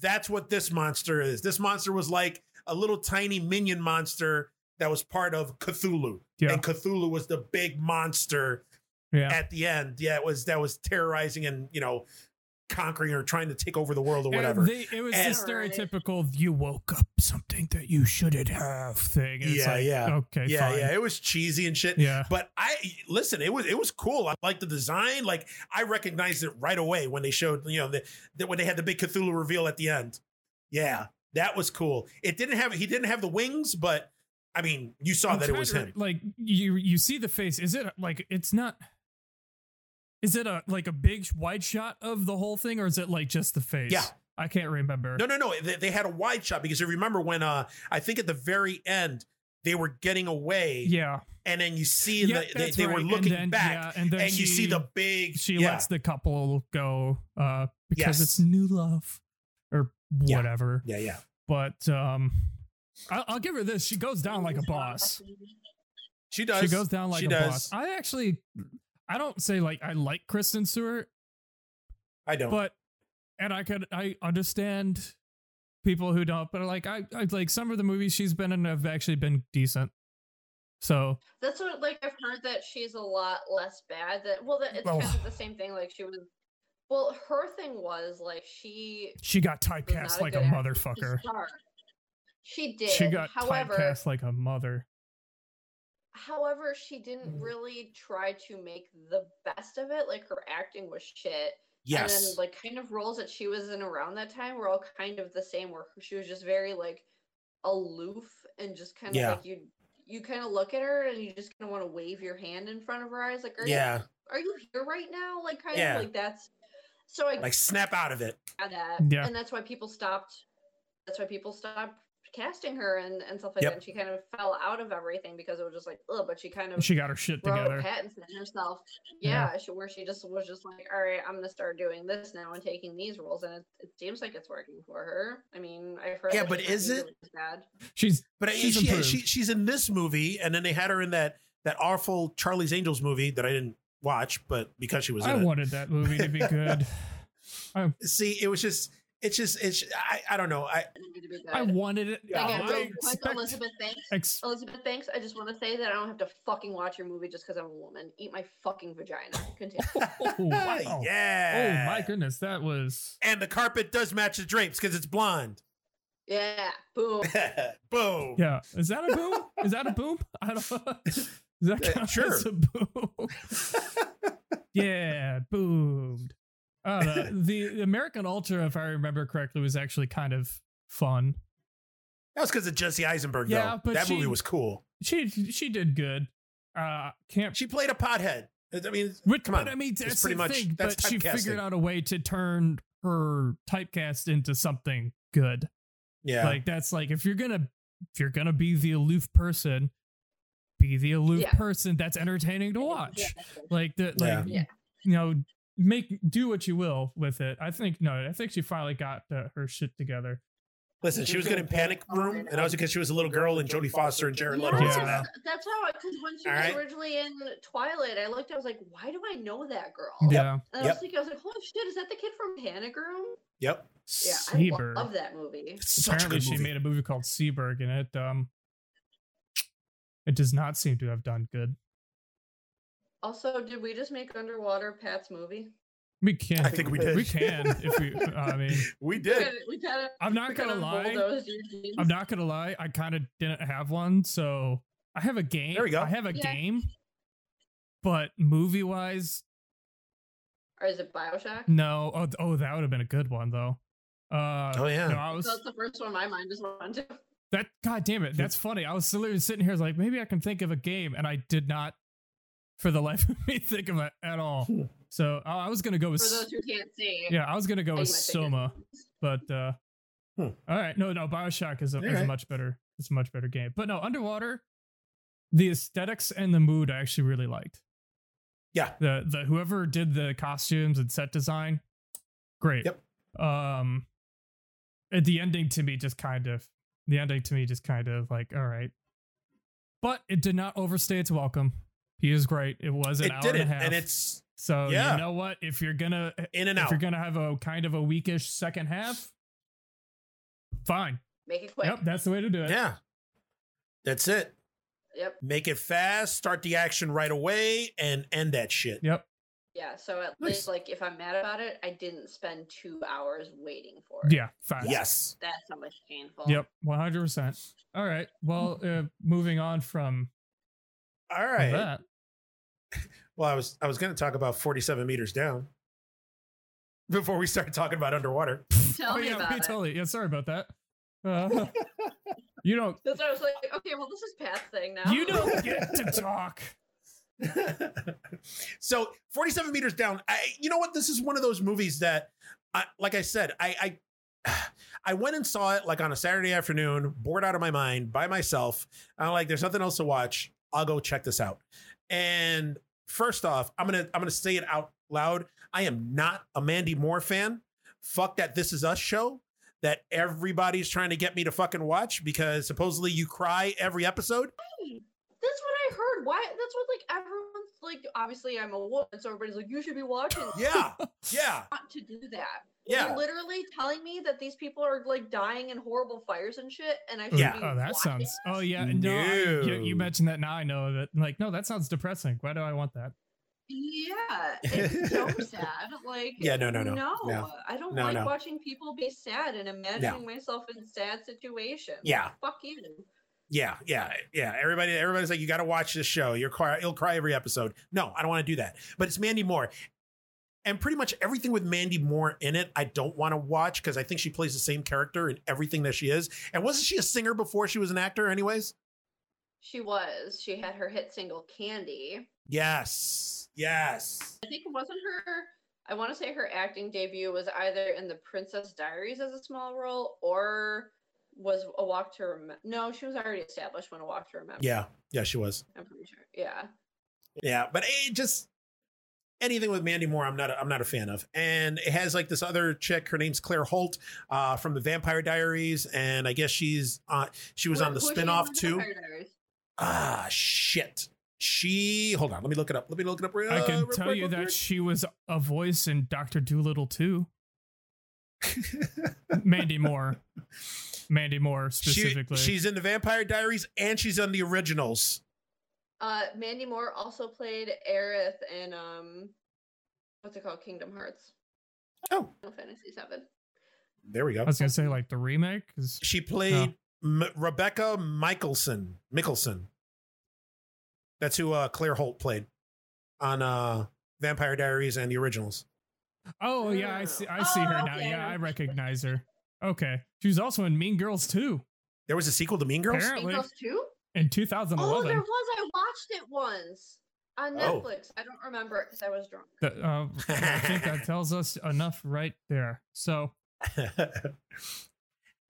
That's what this monster is. This monster was like a little tiny minion monster that was part of Cthulhu. Yeah. And Cthulhu was the big monster yeah. at the end. Yeah, it was that was terrorizing and you know conquering or trying to take over the world or whatever. they- it was And- the stereotypical "you woke up something that you shouldn't have" thing. And Yeah, like, yeah. Okay, yeah, fine. yeah, it was cheesy and shit. Yeah. But I listen, it was it was cool. I liked the design. Like I recognized it right away when they showed you know the, the when they had the big Cthulhu reveal at the end. Yeah, that was cool. It didn't have he didn't have the wings, but I mean you saw I'm that it was to- him. Like you, you see the face. Is it like it's not? Is it a like a big wide shot of the whole thing, or is it like just the face? Yeah. I can't remember. No, no, no. They, they had a wide shot because you remember when uh I think at the very end they were getting away, Yeah, and then you see yeah, the, they, they were right. And looking then- back, yeah, and then and you see the big. she yeah. lets the couple go uh because Yes. it's new love or. Whatever. yeah, yeah. But um, I'll, I'll give her this. She goes down like a boss. She does. She goes down like She a does. boss. I actually, I don't say like I like Kristen Stewart, I don't. but and I could I understand people who don't, but like I, I like some of the movies she's been in have actually been decent. So That's what like I've heard that she's a lot less bad. That well, that it's Well- kind of the same thing. Like she was. Well, her thing was like she she got was not typecast like a good motherfucker. She did. She got however, typecast like a mother. however, she didn't Mm. really try to make the best of it. Like her acting was shit. And Yes. then like kind of roles that she was in around that time were all kind of the same where she was just very like aloof and just kind of Yeah. like you you kind of look at her and you just kind of want to wave your hand in front of her eyes like are yeah. you are you here right now like kind Yeah. of like that's so I Like snap out of it. that Yeah. and that's why people stopped that's why people stopped casting her and, and stuff like Yep. that and she kind of fell out of everything because it was just like oh, but she kind of She got her shit Robert together. Pattinson herself. Yeah. Yeah, she, where she just was just like, all right, I'm gonna start doing this now and taking these roles, and it, it seems like it's working for her. I mean, I've heard. Yeah, but is it? usually this Bad. She's But she's she, improved. she she's in this movie, and then they had her in that that awful Charlie's Angels movie that I didn't watch, but because she was I in wanted that movie to be good. it. See, it was just it's just it's I, I don't know. I It needed to be good. I wanted it. Yeah, Again, I real I quick, expect- Elizabeth Banks. ex- Elizabeth Banks. I just want to say that I don't have to fucking watch your movie just because I'm a woman. Eat my fucking vagina. Continue. oh, wow. yeah. Oh my goodness, that was And the carpet does match the drapes because it's blonde. yeah. Boom. Boom. yeah. Is that a boom? Is that a boom? I don't. Is that Uh, count sure. as a boom? yeah, boomed. Uh, the, the American Ultra, if I remember correctly, was actually kind of fun. That was because of Jesse Eisenberg, Yeah, though. but that she- movie was cool. She she did good. Uh, can't. She played a pothead. I mean, But, come on. I mean, that's pretty much- thing. that's but she figured out a way to turn her typecast into something good. yeah. Like that's like if you're gonna if you're gonna be the aloof person, be the aloof Yeah. person that's entertaining to watch. Exactly. Like the like Yeah. you know make do what you will with it. I think no, I think she finally got uh, her shit together. Listen, she was good in Panic Room, and that was because she was a little girl, and Jodie Foster and Jared Leto. Yes, in Yeah. that's how. Because when she All was right. originally in Twilight, I looked. I was like, why do I know that girl? Yeah. And I Yep. was thinking, I was like, holy shit, is that the kid from Panic Room? Yep. Yeah, Seberg. I love that movie. It's such a Apparently good she made a movie called Seberg and it um it does not seem to have done good. Also, did we just make Underwater Pat's movie? We can I think we did. we can if we I mean we We did. We kind of. I'm not gonna lie. lie. I'm not gonna lie, I kind of didn't have one, so I have a game. There we go. I have a Yeah. game, but movie wise, Or is it Bioshock? no. Oh, oh, that would have been a good one though. Uh, Oh, yeah. no, I was That's the first one my mind just went to. That. God damn it, that's funny. I was literally sitting here like maybe I can think of a game, and I did not, for the life of me, think of it at all. Hmm. So uh, I was gonna go with For those who can't see. yeah, I was gonna go with might take it. Soma, but uh, Hmm. all right, no, no, Bioshock is a, is a much better, it's a much better game. But no, Underwater, the aesthetics and the mood I actually really liked. Yeah. the the whoever did the costumes and set design, great. Yep. Um, at the ending to me just kind of the ending to me just kind of like all right, but it did not overstay its welcome. He is great. It was an It hour did and a half. and it's so yeah. you know what? If you're gonna in and if out. you're gonna have a kind of a weakish second half, fine. Make it quick. Yep, that's the way to do it. Yeah. That's it. Yep. Make it fast, start the action right away, and end that shit. Yep. Yeah. So at Nice. least, like, if I'm mad about it, I didn't spend two hours waiting for it. Yeah. Fine. Yes. That's not much painful. Yep. One hundred percent. All right. Well, uh, moving on from, All right. from that. Well, I was I was going to talk about 47 meters down before we start talking about underwater. Tell oh me yeah, about we it. totally. Yeah. Sorry about that. Uh, you don't. That's why I was like, okay, well, this is Pat's thing now. You don't get to talk. so 47 meters down. I, you know what? This is one of those movies that, I, like I said, I, I, I went and saw it like on a Saturday afternoon, bored out of my mind by myself. I'm like, there's nothing else to watch. I'll go check this out. And first off, I'm gonna I'm gonna say it out loud. I am not a Mandy Moore fan. Fuck that This Is Us show that everybody's trying to get me to fucking watch because supposedly you cry every episode. That's what I heard. Why? That's what like everyone's like obviously I'm a woman, so everybody's like, you should be watching. Yeah, yeah, Not to do that. yeah. You're literally telling me that these people are like dying in horrible fires and shit, and I should Yeah. be Oh, that watching sounds. Oh, this? Oh yeah. No, I- you, you mentioned that now. I know that. Like, no, that sounds depressing. Why do I want that? Yeah, it's so sad. Like, Yeah, no, no, no, no, no, I don't no, like no. watching people be sad and imagining myself in sad situations. Yeah. fuck you. Yeah, yeah, yeah. Everybody, everybody's like, you got to watch this show. You'll cry, you'll cry every episode. No, I don't want to do that. But it's Mandy Moore, and pretty much everything with Mandy Moore in it, I don't want to watch because I think she plays the same character in everything that she is. And wasn't she a singer before she was an actor? Anyways, She was. She had her hit single "Candy." yes, yes. I think it wasn't her. I want to say her acting debut was either in The Princess Diaries as a small role or was A Walk to Remember. No, she was already established when A Walk to Remember. Yeah, yeah, she was. I'm pretty sure. Yeah. Yeah, but it just anything with Mandy Moore, I'm not. A, I'm not a fan of. And it has like this other chick. Her name's Claire Holt uh, from the Vampire Diaries, and I guess she's uh, she was Who- on the who is she spinoff The too. Ah, shit. She hold on. Let me look it up. Let me look it up. real- I uh, can real tell you real that quick. she was a voice in Doctor Dolittle too. Mandy Moore. Mandy Moore She- specifically. she's in the Vampire Diaries and she's on the originals. Uh, Mandy Moore also played Aerith in um, what's it called? Kingdom Hearts. Oh, Final Fantasy Seven. there we go. I was gonna say like the remake. 'cause- She played M- Rebekah Mikaelson. Mikaelson. That's who uh, Claire Holt played on uh, Vampire Diaries and the originals. Oh yeah, I see. I see her Oh, now. okay. Yeah, I recognize her. Okay, she was also in Mean Girls too There was a sequel to Mean Girls. Apparently. Mean Girls Two? in Oh, there was. I watched it once on Oh. Netflix. I don't remember it because I was drunk. That, uh, I think that tells us enough right there. So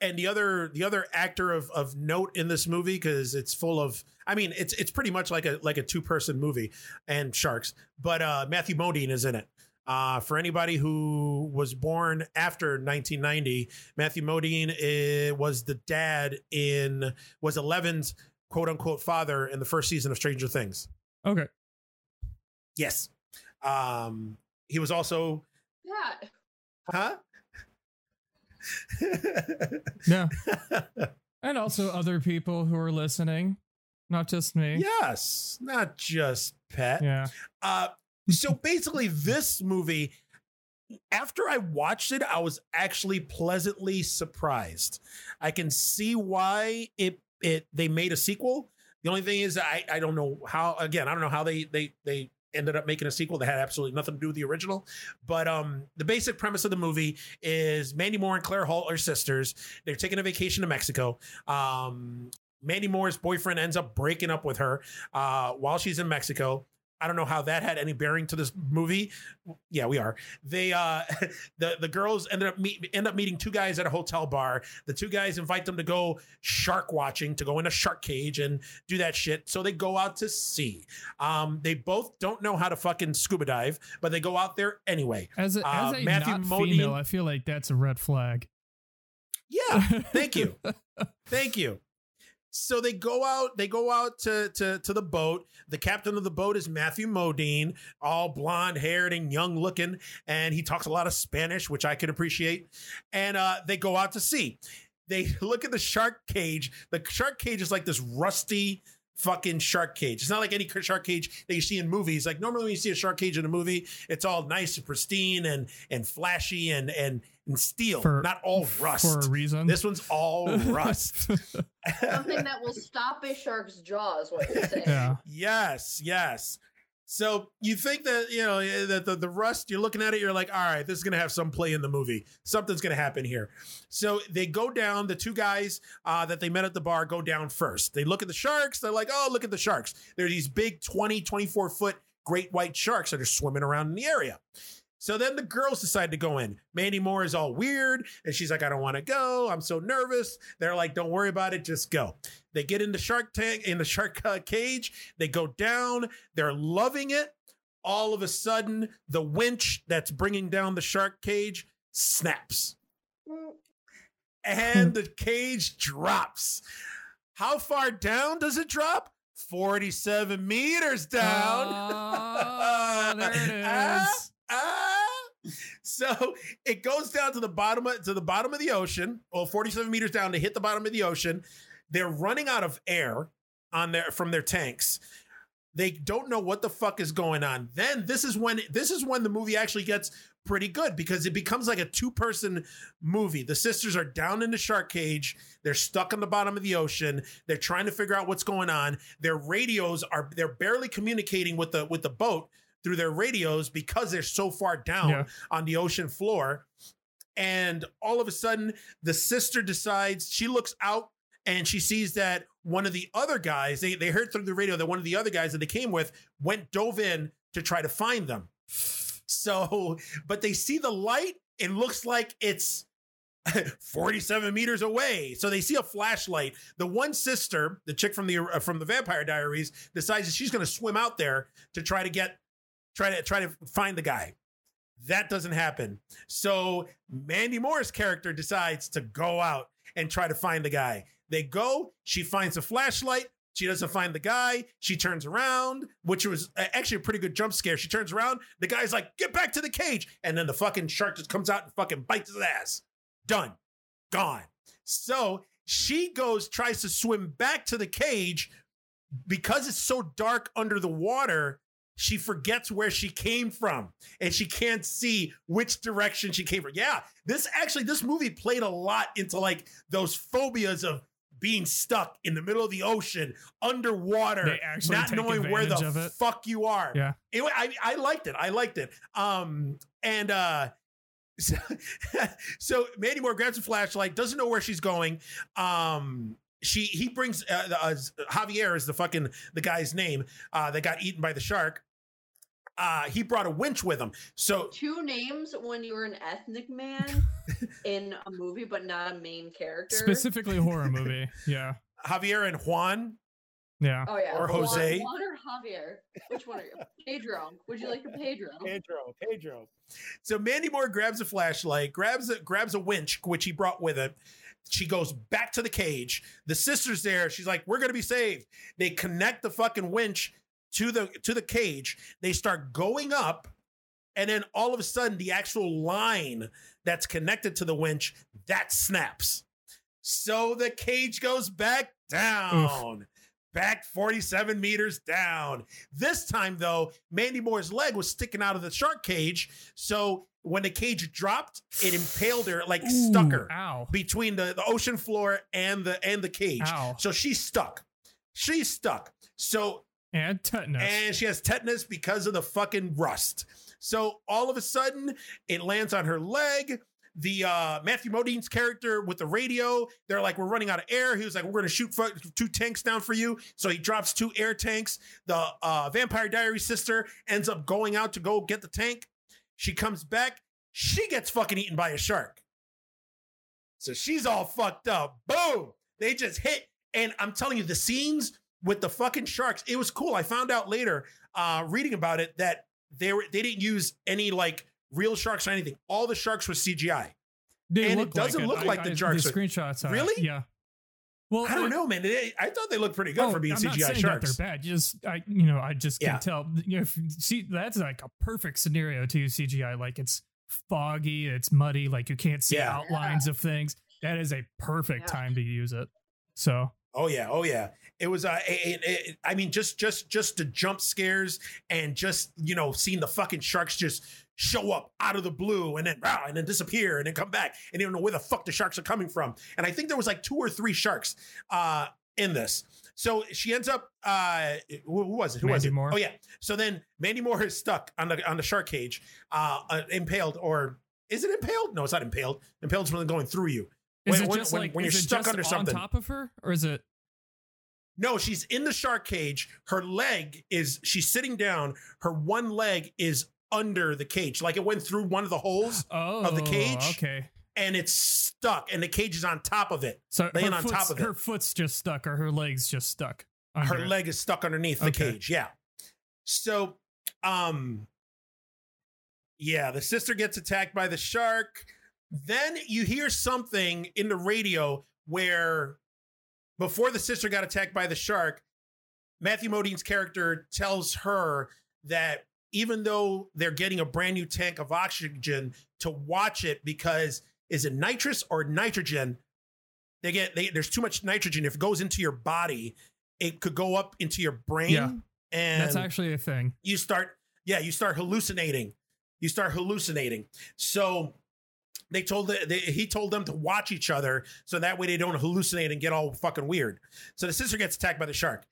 and the other the other actor of of note in this movie because it's full of I mean it's it's pretty much like a like a two person movie and sharks but uh Matthew Modine is in it uh for anybody who was born after 1990 Matthew Modine eh, was the dad in was Eleven's quote unquote father in the first season of Stranger Things okay, yes um he was also Yeah. huh yeah, and also other people who are listening, not just me. yes not just pet Yeah. Uh, so basically, this movie, after I watched it, I was actually pleasantly surprised. I can see why it it they made a sequel. The only thing is, I I don't know how. Again, I don't know how they they they ended up making a sequel that had absolutely nothing to do with the original. But um, the basic premise of the movie is Mandy Moore and Claire Holt are sisters. They're taking a vacation to Mexico. Um, Mandy Moore's boyfriend ends up breaking up with her uh, while she's in Mexico. I don't know how that had any bearing to this movie. Yeah, we are. They uh the the girls ended up meet end up meeting two guys at a hotel bar. The two guys invite them to go shark watching, to go in a shark cage and do that shit. So they go out to sea. Um they both don't know how to fucking scuba dive, but they go out there anyway. As a, Uh, as a Matthew not Modine- female, I feel like that's a red flag. Yeah, thank you. Thank you. So they go out, they go out to, to, to the boat. The captain of the boat is Matthew Modine, all blonde haired and young looking. And he talks a lot of Spanish, which I could appreciate. And uh, they go out to sea. They look at the shark cage. The shark cage is like this rusty fucking shark cage. It's not like any shark cage that you see in movies. Like normally when you see a shark cage in a movie, it's all nice and pristine and and flashy and and, and steel, For- not all rust. for a reason. This one's all rust. Something that will stop a shark's jaw is what you're saying. yeah. yes, yes. So you think that you know eh, that the, the rust? You're looking at it. You're like, all right, this is gonna have some play in the movie. Something's gonna happen here. So they go down. The two guys uh, that they met at the bar go down first. They look at the sharks. They're like, oh, look at the sharks. They're these big 20, 24 foot great white sharks that are swimming around in the area. So then the girls decide to go in. Mandy Moore is all weird, and she's like, I don't want to go. I'm so nervous. They're like, don't worry about it, just go. They get in the shark tank, in the shark uh, cage. They go down. They're loving it. All of a sudden, the winch that's bringing down the shark cage snaps, Mm, and the cage drops. How far down does it drop? 47 meters down. There it is. Ah. So it goes down to the bottom of to the bottom of the ocean, well, 47 meters down to hit the bottom of the ocean. They're running out of air on their from their tanks. They don't know what the fuck is going on. Then this is when this is when the movie actually gets pretty good because it becomes like a two-person movie. The sisters are down in the shark cage. They're stuck on the bottom of the ocean. They're trying to figure out what's going on. Their radios are they're barely communicating with the with the boat through their radios because they're so far down Yeah. on the ocean floor. And all of a sudden, the sister decides she looks out and she sees that one of the other guys, they, they heard through the radio that one of the other guys that they came with went dove in to try to find them. So, but they see the light. It looks like it's 47 meters away. So they see a flashlight. The one sister, the chick from the uh, from the Vampire Diaries, decides that she's going to swim out there to try to get try to try to find the guy. That doesn't happen. So Mandy Moore's character decides to go out and try to find the guy. They go, she finds a flashlight. She doesn't find the guy. She turns around, which was actually a pretty good jump scare. She turns around. The guy's like, get back to the cage. And then the fucking shark just comes out and fucking bites his ass. Done. Gone. So she goes, tries to swim back to the cage. Because it's so dark under the water, she forgets where she came from and she can't see which direction she came from. Yeah, this actually, this movie played a lot into like those phobias of being stuck in the middle of the ocean underwater, not knowing where the advantage of it. fuck you are. Yeah. It, I, I liked it. I liked it. Um, and uh, so, so Mandy Moore grabs a flashlight, doesn't know where she's going. Um, she he brings uh, uh, Javier is the fucking the guy's name uh, that got eaten by the shark. Uh, he brought a winch with him. So Two names when you're an ethnic man in a movie, but not a main character. Specifically horror movie. Yeah. Javier and Juan. Yeah. Oh yeah, or Juan- Jose. Juan or Javier. Which one are you? Pedro. Would you like a Pedro? Pedro, Pedro. So Mandy Moore grabs a flashlight, grabs a grabs a winch, which he brought with him. She goes back to the cage. The sister's there. She's like, "We're gonna be saved." They connect the fucking winch to the to the cage. They start going up, and then all of a sudden, the actual line that's connected to the winch that snaps. So the cage goes back down. Back 47 meters down. This time, though, Mandy Moore's leg was sticking out of the shark cage. So when the cage dropped, it impaled her, like stuck her Ow. between the, the ocean floor and the and the cage. Ow. So she's stuck. She's stuck. So And tetanus. and she has tetanus because of the fucking rust. So all of a sudden, it lands on her leg. The uh, Matthew Modine's character with the radio, they're like, "We're running out of air." He was like, "We're going to shoot two tanks down for you." So he drops two air tanks. The uh, Vampire Diary sister ends up going out to go get the tank. She comes back. She gets fucking eaten by a shark. So she's all fucked up. Boom! They just hit, and I'm telling you, the scenes with the fucking sharks. It was cool. I found out later, uh, reading about it, that they were they didn't use any like real sharks or anything. All the sharks were CGI. They and it doesn't look like the sharks The are- screenshots. Are, Really? Yeah. Well, I don't know, man. They- I thought they looked pretty good oh, for being I'm not CGI saying sharks. That they're bad. You just, I, you know, I just can Yeah. tell. You know, if, see, that's like a perfect scenario to use CGI. Like it's foggy, it's muddy, like you can't see Yeah. outlines of things. That is a perfect Yeah. time to use it. So Oh yeah, oh yeah. It was. Uh, it, it, I mean, just just just the jump scares and just you know seeing the fucking sharks just show up out of the blue and then wow, and then disappear and then come back and you don't know where the fuck the sharks are coming from. And I think there was like two or three sharks uh, in this. So she ends up. Uh, who, who was it? Who was it? Moore. Oh yeah. So then Mandy Moore is stuck on the on the shark cage, uh, uh, impaled or is it impaled? No, it's not impaled. Impaled is when going through you. is When- it just when- like when is you're it stuck under on something. top of her, or is it? No, she's in the shark cage. Her leg is she's sitting down. Her one leg is under the cage. Like it went through one of the holes Oh, the cage? Okay, and it's stuck and the cage is on top of it. so Laying on top of it. her foot's just stuck, or her legs just stuck. Her it. leg is stuck underneath the Okay. cage. Yeah. So um yeah, the sister gets attacked by the shark. Then you hear something in the radio where before the sister got attacked by the shark, Matthew Modine's character tells her that even though they're getting a brand new tank of oxygen to watch it because is it nitrous or nitrogen? They get they, there's too much nitrogen. If it goes into your body, it could go up into your brain, Yeah. and That's actually a thing. you start yeah you start hallucinating you start hallucinating so they told the, they, he told them to watch each other so that way they don't hallucinate and get all fucking weird. So the sister gets attacked by the shark.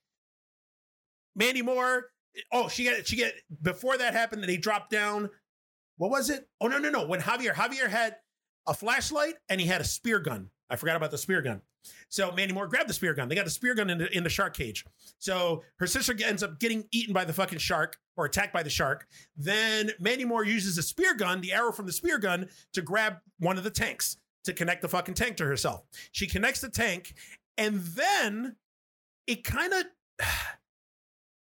Mandy moore oh she got she get before that happened they dropped down. What was it? Oh no no no. When javier javier had a flashlight and he had a spear gun i forgot about the spear gun so mandy moore grabbed the spear gun they got the spear gun in the, in the shark cage so her sister ends up getting eaten by the fucking shark or attacked by the shark. Then Mandy Moore uses a spear gun, the arrow from the spear gun, to grab one of the tanks to connect the fucking tank to herself. She connects the tank, and then it kind of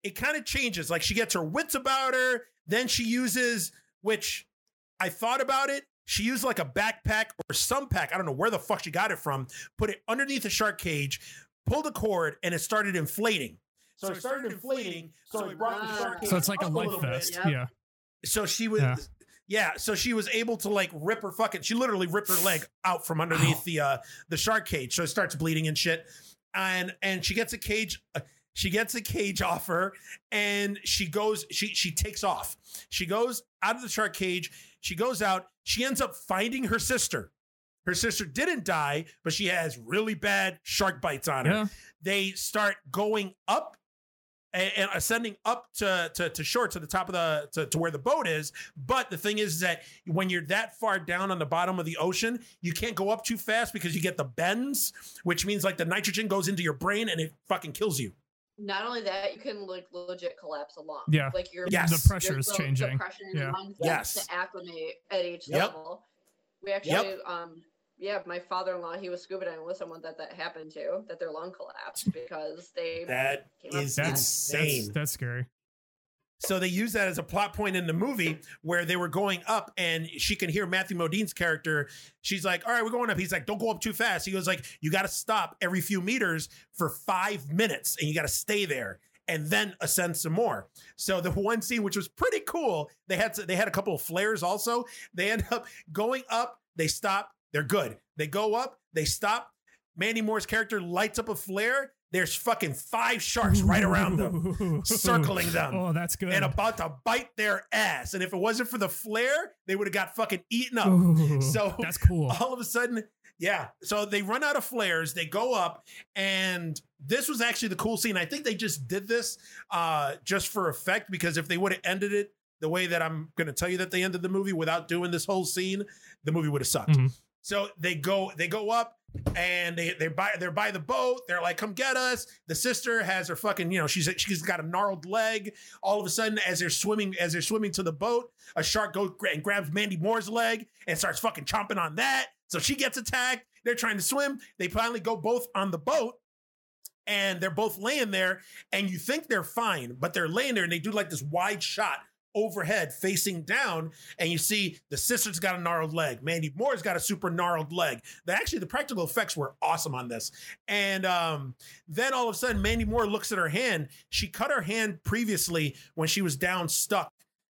it kind of changes. Like she gets her wits about her. Then she uses, which I thought about it. She used like a backpack or some pack. I don't know where the fuck she got it from. Put it underneath the shark cage, pulled a cord, and it started inflating. So it started inflating, so it brought the shark Ah. So it's like a life little vest. Yep. Yeah. So she was, Yeah. yeah. So she was able to like rip her fucking. She literally ripped her leg out from underneath Ow. the uh the shark cage. So it starts bleeding and shit. And and she gets a cage. Uh, she gets a cage off her, and she goes. She she takes off. She goes out of the shark cage. She goes out. She ends up finding her sister. Her sister didn't die, but she has really bad shark bites on her Yeah. they start going up and, and ascending up to, to to shore to the top of the to, to where the boat is but the thing is that when you're that far down on the bottom of the ocean you can't go up too fast because you get the bends which means like the nitrogen goes into your brain and it fucking kills you Not only that, you can like legit collapse a lung. Yeah. Like your Yes. The pressure your- is the changing. In Yeah. your lungs Yes. to acclimate at each Yep. level. We actually, um, yeah, my father-in-law, he was scuba diving with someone that that happened to, that their lung collapsed because they that came up is That's insane That's, that's scary. So they use that as a plot point in the movie where they were going up and she can hear Matthew Modine's character. She's like, all right, we're going up. He's like, don't go up too fast. He goes like, you got to stop every few meters for five minutes and you got to stay there and then ascend some more. So the one scene, which was pretty cool, they had, they had a couple of flares also. They end up going up, they stop, they're good. They go up, they stop. Mandy Moore's character lights up a flare. There's fucking five sharks right around them circling them. Oh, that's good. and about to bite their ass. And if it wasn't for the flare, they would have got fucking eaten up. Ooh, So- that's cool. All of a sudden, yeah. So they run out of flares, they go up, and this was actually the cool scene. I think they just did this uh just for effect because if they would have ended it the way that I'm gonna tell you that they ended the movie without doing this whole scene, the movie would have sucked. Mhm. So they go, they go up and they they buy they're by the boat. They're like, "Come get us!" The sister has her fucking, you know, she's she's got a gnarled leg. All of a sudden, as they're swimming, as they're swimming to the boat, a shark goes and grabs Mandy Moore's leg and starts fucking chomping on that. So she gets attacked. They're trying to swim. They finally go both on the boat. And they're both laying there, and you think they're fine, but they're laying there and they do like this wide shot overhead facing down and you see the sister's got a gnarled leg. Mandy moore's got a super gnarled leg. The, actually the practical effects were awesome on this. And um, then all of a sudden mandy moore looks at her hand. She cut her hand previously when she was down stuck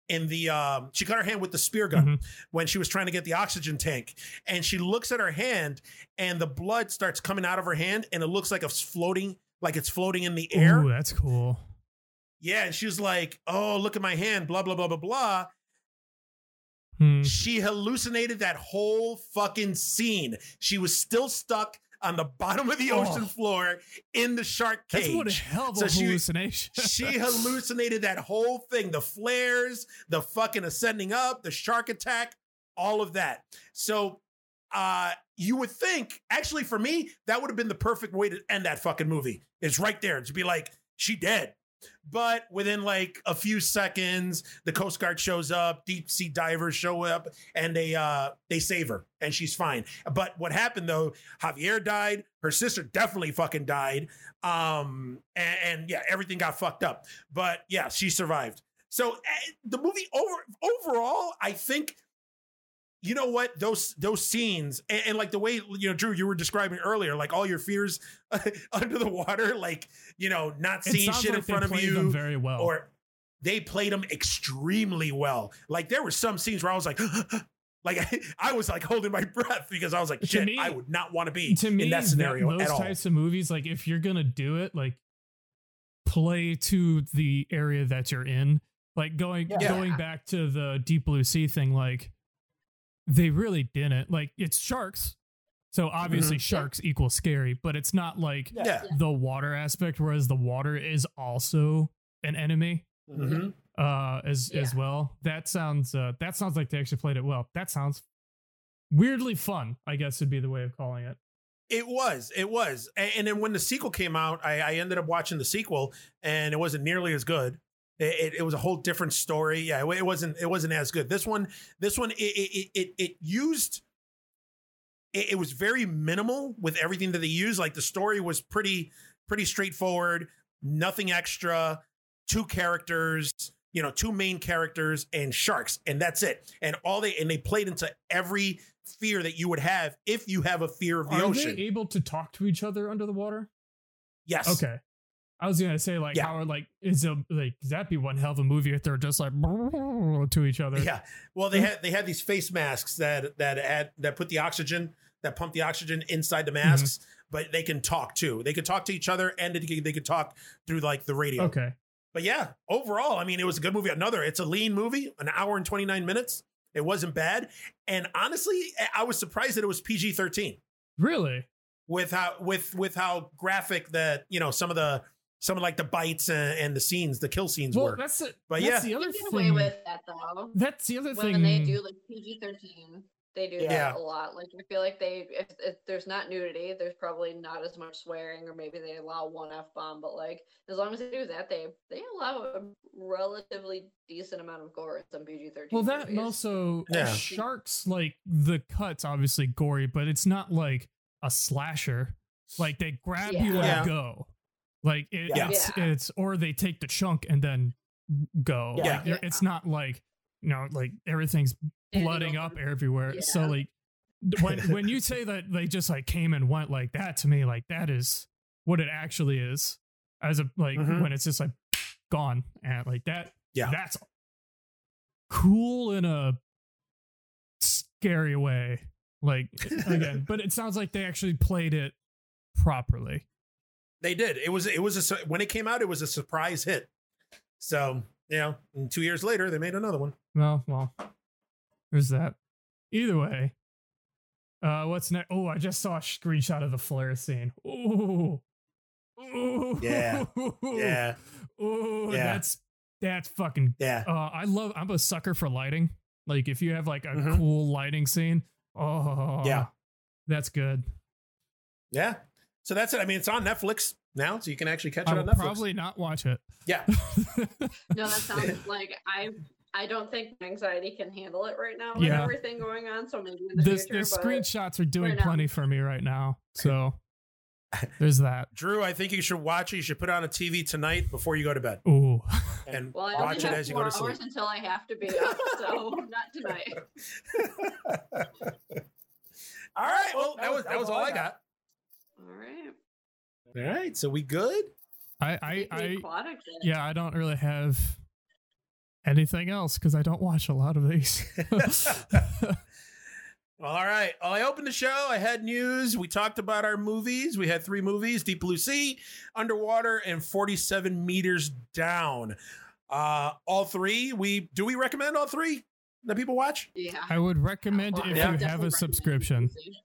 in the um, she cut her hand with the spear gun Mhm. when she was trying to get the oxygen tank. And she looks at her hand and the blood starts coming out of her hand and it looks like it's floating like it's floating in the air. Ooh, that's cool. Yeah and she was like oh look at my hand blah blah blah blah blah Hmm. she hallucinated that whole fucking scene. She was still stuck on the bottom of the Oh. ocean floor in the shark cage. That's cage. one hell of a So she- hallucination. she hallucinated that whole thing the flares, the fucking ascending up, the shark attack, all of that. So, uh, you would think, actually, for me, that would have been the perfect way to end that fucking movie. It's right there to be like, she dead. But within like a few seconds, the Coast Guard shows up, deep sea divers show up, and they uh they save her, and she's fine. But what happened though? Javier died. Her sister definitely fucking died. Um, and, and yeah, everything got fucked up. But yeah, she survived. So eh, the movie over overall, I think. You know what? Those those scenes and, and like the way you know, Drew, you were describing earlier, like all your fears under the water, like you know, not seeing shit in like they front of you, them very well. or they played them extremely well. Like there were some scenes where I was like, like I, was like holding my breath because I was like, shit, me- I would not want to be to me in that scenario those at all. types of movies like if you're gonna do it like play to the area that you're in like going Yeah. going back to the deep blue sea thing like they really didn't like it's sharks so obviously sharks equal scary but it's not like Yeah. Yeah. the water aspect whereas the water is also an enemy Mhm. uh as as well that sounds uh that sounds like they actually played it well that sounds weirdly fun i guess would be the way of calling it It was, it was, A- and, then when the sequel came out, I, I ended up watching the sequel, and it wasn't nearly as good. It, it, was a whole different story. Yeah, it, wasn't. It wasn't as good. This one, this one, it it it, it used. It, it was very minimal with everything that they used. Like the story was pretty pretty straightforward. Nothing extra. Two characters. You know, two main characters and sharks, and that's it. And all they and they played into every fear that you would have if you have a fear of the Are ocean. they able to talk to each other under the water? yes. Okay. I was gonna say like Yeah. how like is a like that'd be one hell of a movie if they're just like to each other. Yeah. Well, they had they had these face masks that that had that put the oxygen that pump the oxygen inside the mm-hmm. masks, but they can talk too. They could talk to each other and they could, talk through like the radio. Okay. But yeah, overall, I mean, it was a good movie. Another, it's a lean movie, an hour and 29 minutes. It wasn't bad. And honestly, I was surprised that it was PG 13 Really? with how with with how graphic that, you know, some of the some of like the bites and, and the scenes, the kill scenes Well, were. that's it. But that's yeah. the other You get thing. away with that though. that's the other When thing. they do like PG thirteen, they do Yeah. that a lot. Like I feel like they, if, if there's not nudity, there's probably not as much swearing, or maybe they allow one f bomb. But like as long as they do that, they they allow a relatively decent amount of gore in some PG thirteen. well, that and also Yeah. sharks like the cuts obviously gory, but it's not like a slasher. Like they grab you and Yeah. go. Like it, Yeah. it's Yeah. it's or they take the chunk and then go. Yeah. Like, they're- it's not like you know like everything's Standing blooding up everywhere. So like when when you say that they just like came and went like that to me, like that is what it actually is. As a like Mhm. when it's just like gone and like that. Yeah. that's cool in a scary way. Like again, but it sounds like they actually played it properly. They did. It was it was a when it came out, it was a surprise hit. So you know, and two years later, they made another one. Well, well, there's that. Either way, uh, what's next? Oh, I just saw a screenshot of the flare scene. Ooh, ooh, Yeah. Yeah, ooh, Yeah. that's that's fucking. yeah. Uh, I love. I'm a sucker for lighting. Like if you have like a Mhm. cool lighting scene, oh Yeah. that's good. Yeah. So that's it. I mean, it's on Netflix now, so you can actually catch it I on will Netflix. probably not watch it. Yeah. No, that sounds like I. I don't think anxiety can handle it right now with Yeah. everything going on. So maybe in the This future. the screenshots are doing right plenty for me right now. So there's that. Drew, I think you should watch it. You should put it on a TV tonight before you go to bed Ooh. and Well, I watch only it have as you go to sleep. hours until I have to be up, so not tonight. all right. Well, that was that was all I got. All right. All right. So we good? I I, I yeah, I don't really have anything else because I don't watch a lot of these. All right. Well, I opened the show. I had news. We talked about our movies. We had three movies: Deep Blue Sea, Underwater, and Forty-Seven Meters Down. Uh, all three. We do we recommend all three that people watch? Yeah. I would recommend Well, if Yeah. you have a subscription, Lucy.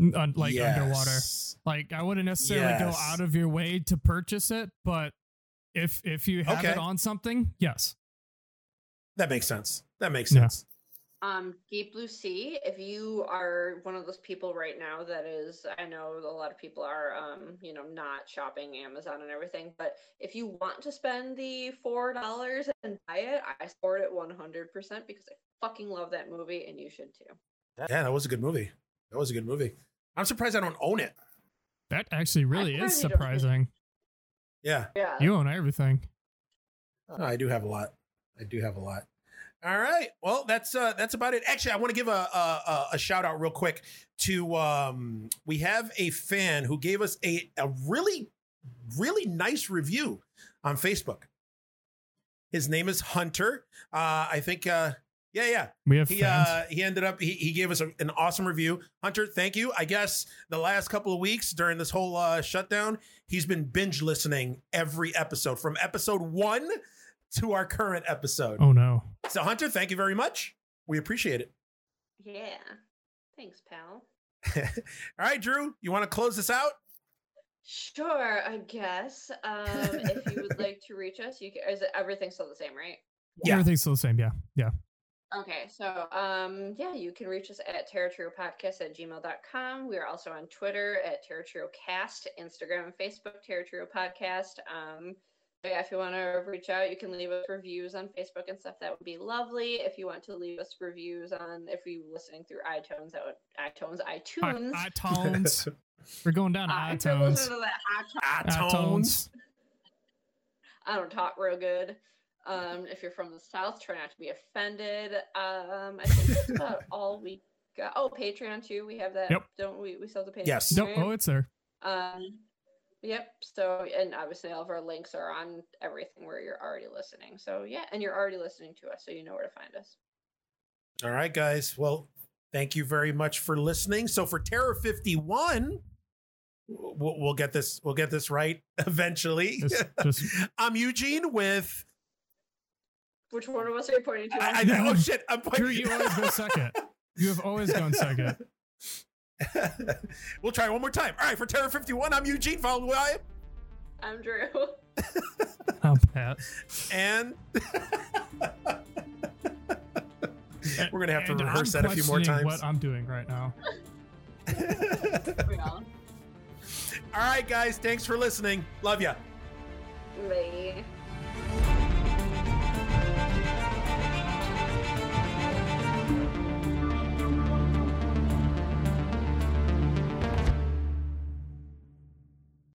Un- like Yes. underwater. Like I wouldn't necessarily go out of your way to purchase it, but if if you have Okay. it on something, yes. That makes sense. That makes Yeah. sense. Um, Deep Blue Sea. If you are one of those people right now that is, I know a lot of people are, um, you know, not shopping Amazon and everything. But if you want to spend the four dollars and buy it, I support it one hundred percent because I fucking love that movie, and you should too. Yeah, that was a good movie. That was a good movie. I'm surprised I don't own it. That actually really is probably don't think- surprising. Yeah, Yeah. You own everything. Oh, I do have a lot. I do have a lot. All right. Well, that's uh that's about it. Actually, I want to give a a, a shout out real quick to um we have a fan who gave us a a really really nice review on Facebook. His name is Hunter. Uh, I think. Uh, yeah, yeah. We have He fans. uh, he ended up he, he gave us a, an awesome review. Hunter, thank you. I guess the last couple of weeks during this whole uh, shutdown, he's been binge listening every episode from episode one to our current episode. oh no. So Hunter, thank you very much. We appreciate it. Yeah. Thanks, pal. All right, Drew, you want to close this out? Sure, I guess. Um, if you would like to reach us, you can. Is it everything still the same, right? Yeah. Everything's still the same. Yeah. Yeah. Okay, so um, yeah, you can reach us at Podcast at gmail.com. We are also on Twitter at Cast, Instagram and Facebook, Terratrio Podcast. Um, so yeah, if you want to reach out, you can leave us reviews on Facebook and stuff. That would be lovely. If you want to leave us reviews on, if you're listening through iTunes, that would iTunes, iTunes. I- iTunes. We're going down to I iTunes. can listen to that iTunes. iTunes. I don't talk real good. Um, if you're from the South, try not to be offended. Um, I think that's about all we got. Oh, Patreon too. We have that. Yep. Don't we? We still have the Patreon. Yes. Nope. right? Oh, it's there. Um, yep. So, and obviously, all of our links are on everything where you're already listening. So, yeah, and you're already listening to us, so you know where to find us. All right, guys. Well, thank you very much for listening. So for Terror 51, we'll, we'll get this we'll get this right eventually. Just, just I'm Eugene with Which one of us are you pointing to? I, I, oh shit, I'm pointing. Drew, you always go second. You have always gone second. we'll try one more time. All right, for Terror 51, I'm Eugene, followed by I'm Drew. I'm Pat. and We're gonna have to And rehearse I'm that a few more times. What I'm doing right now. All. All right, guys, thanks for listening. Love ya. Bye.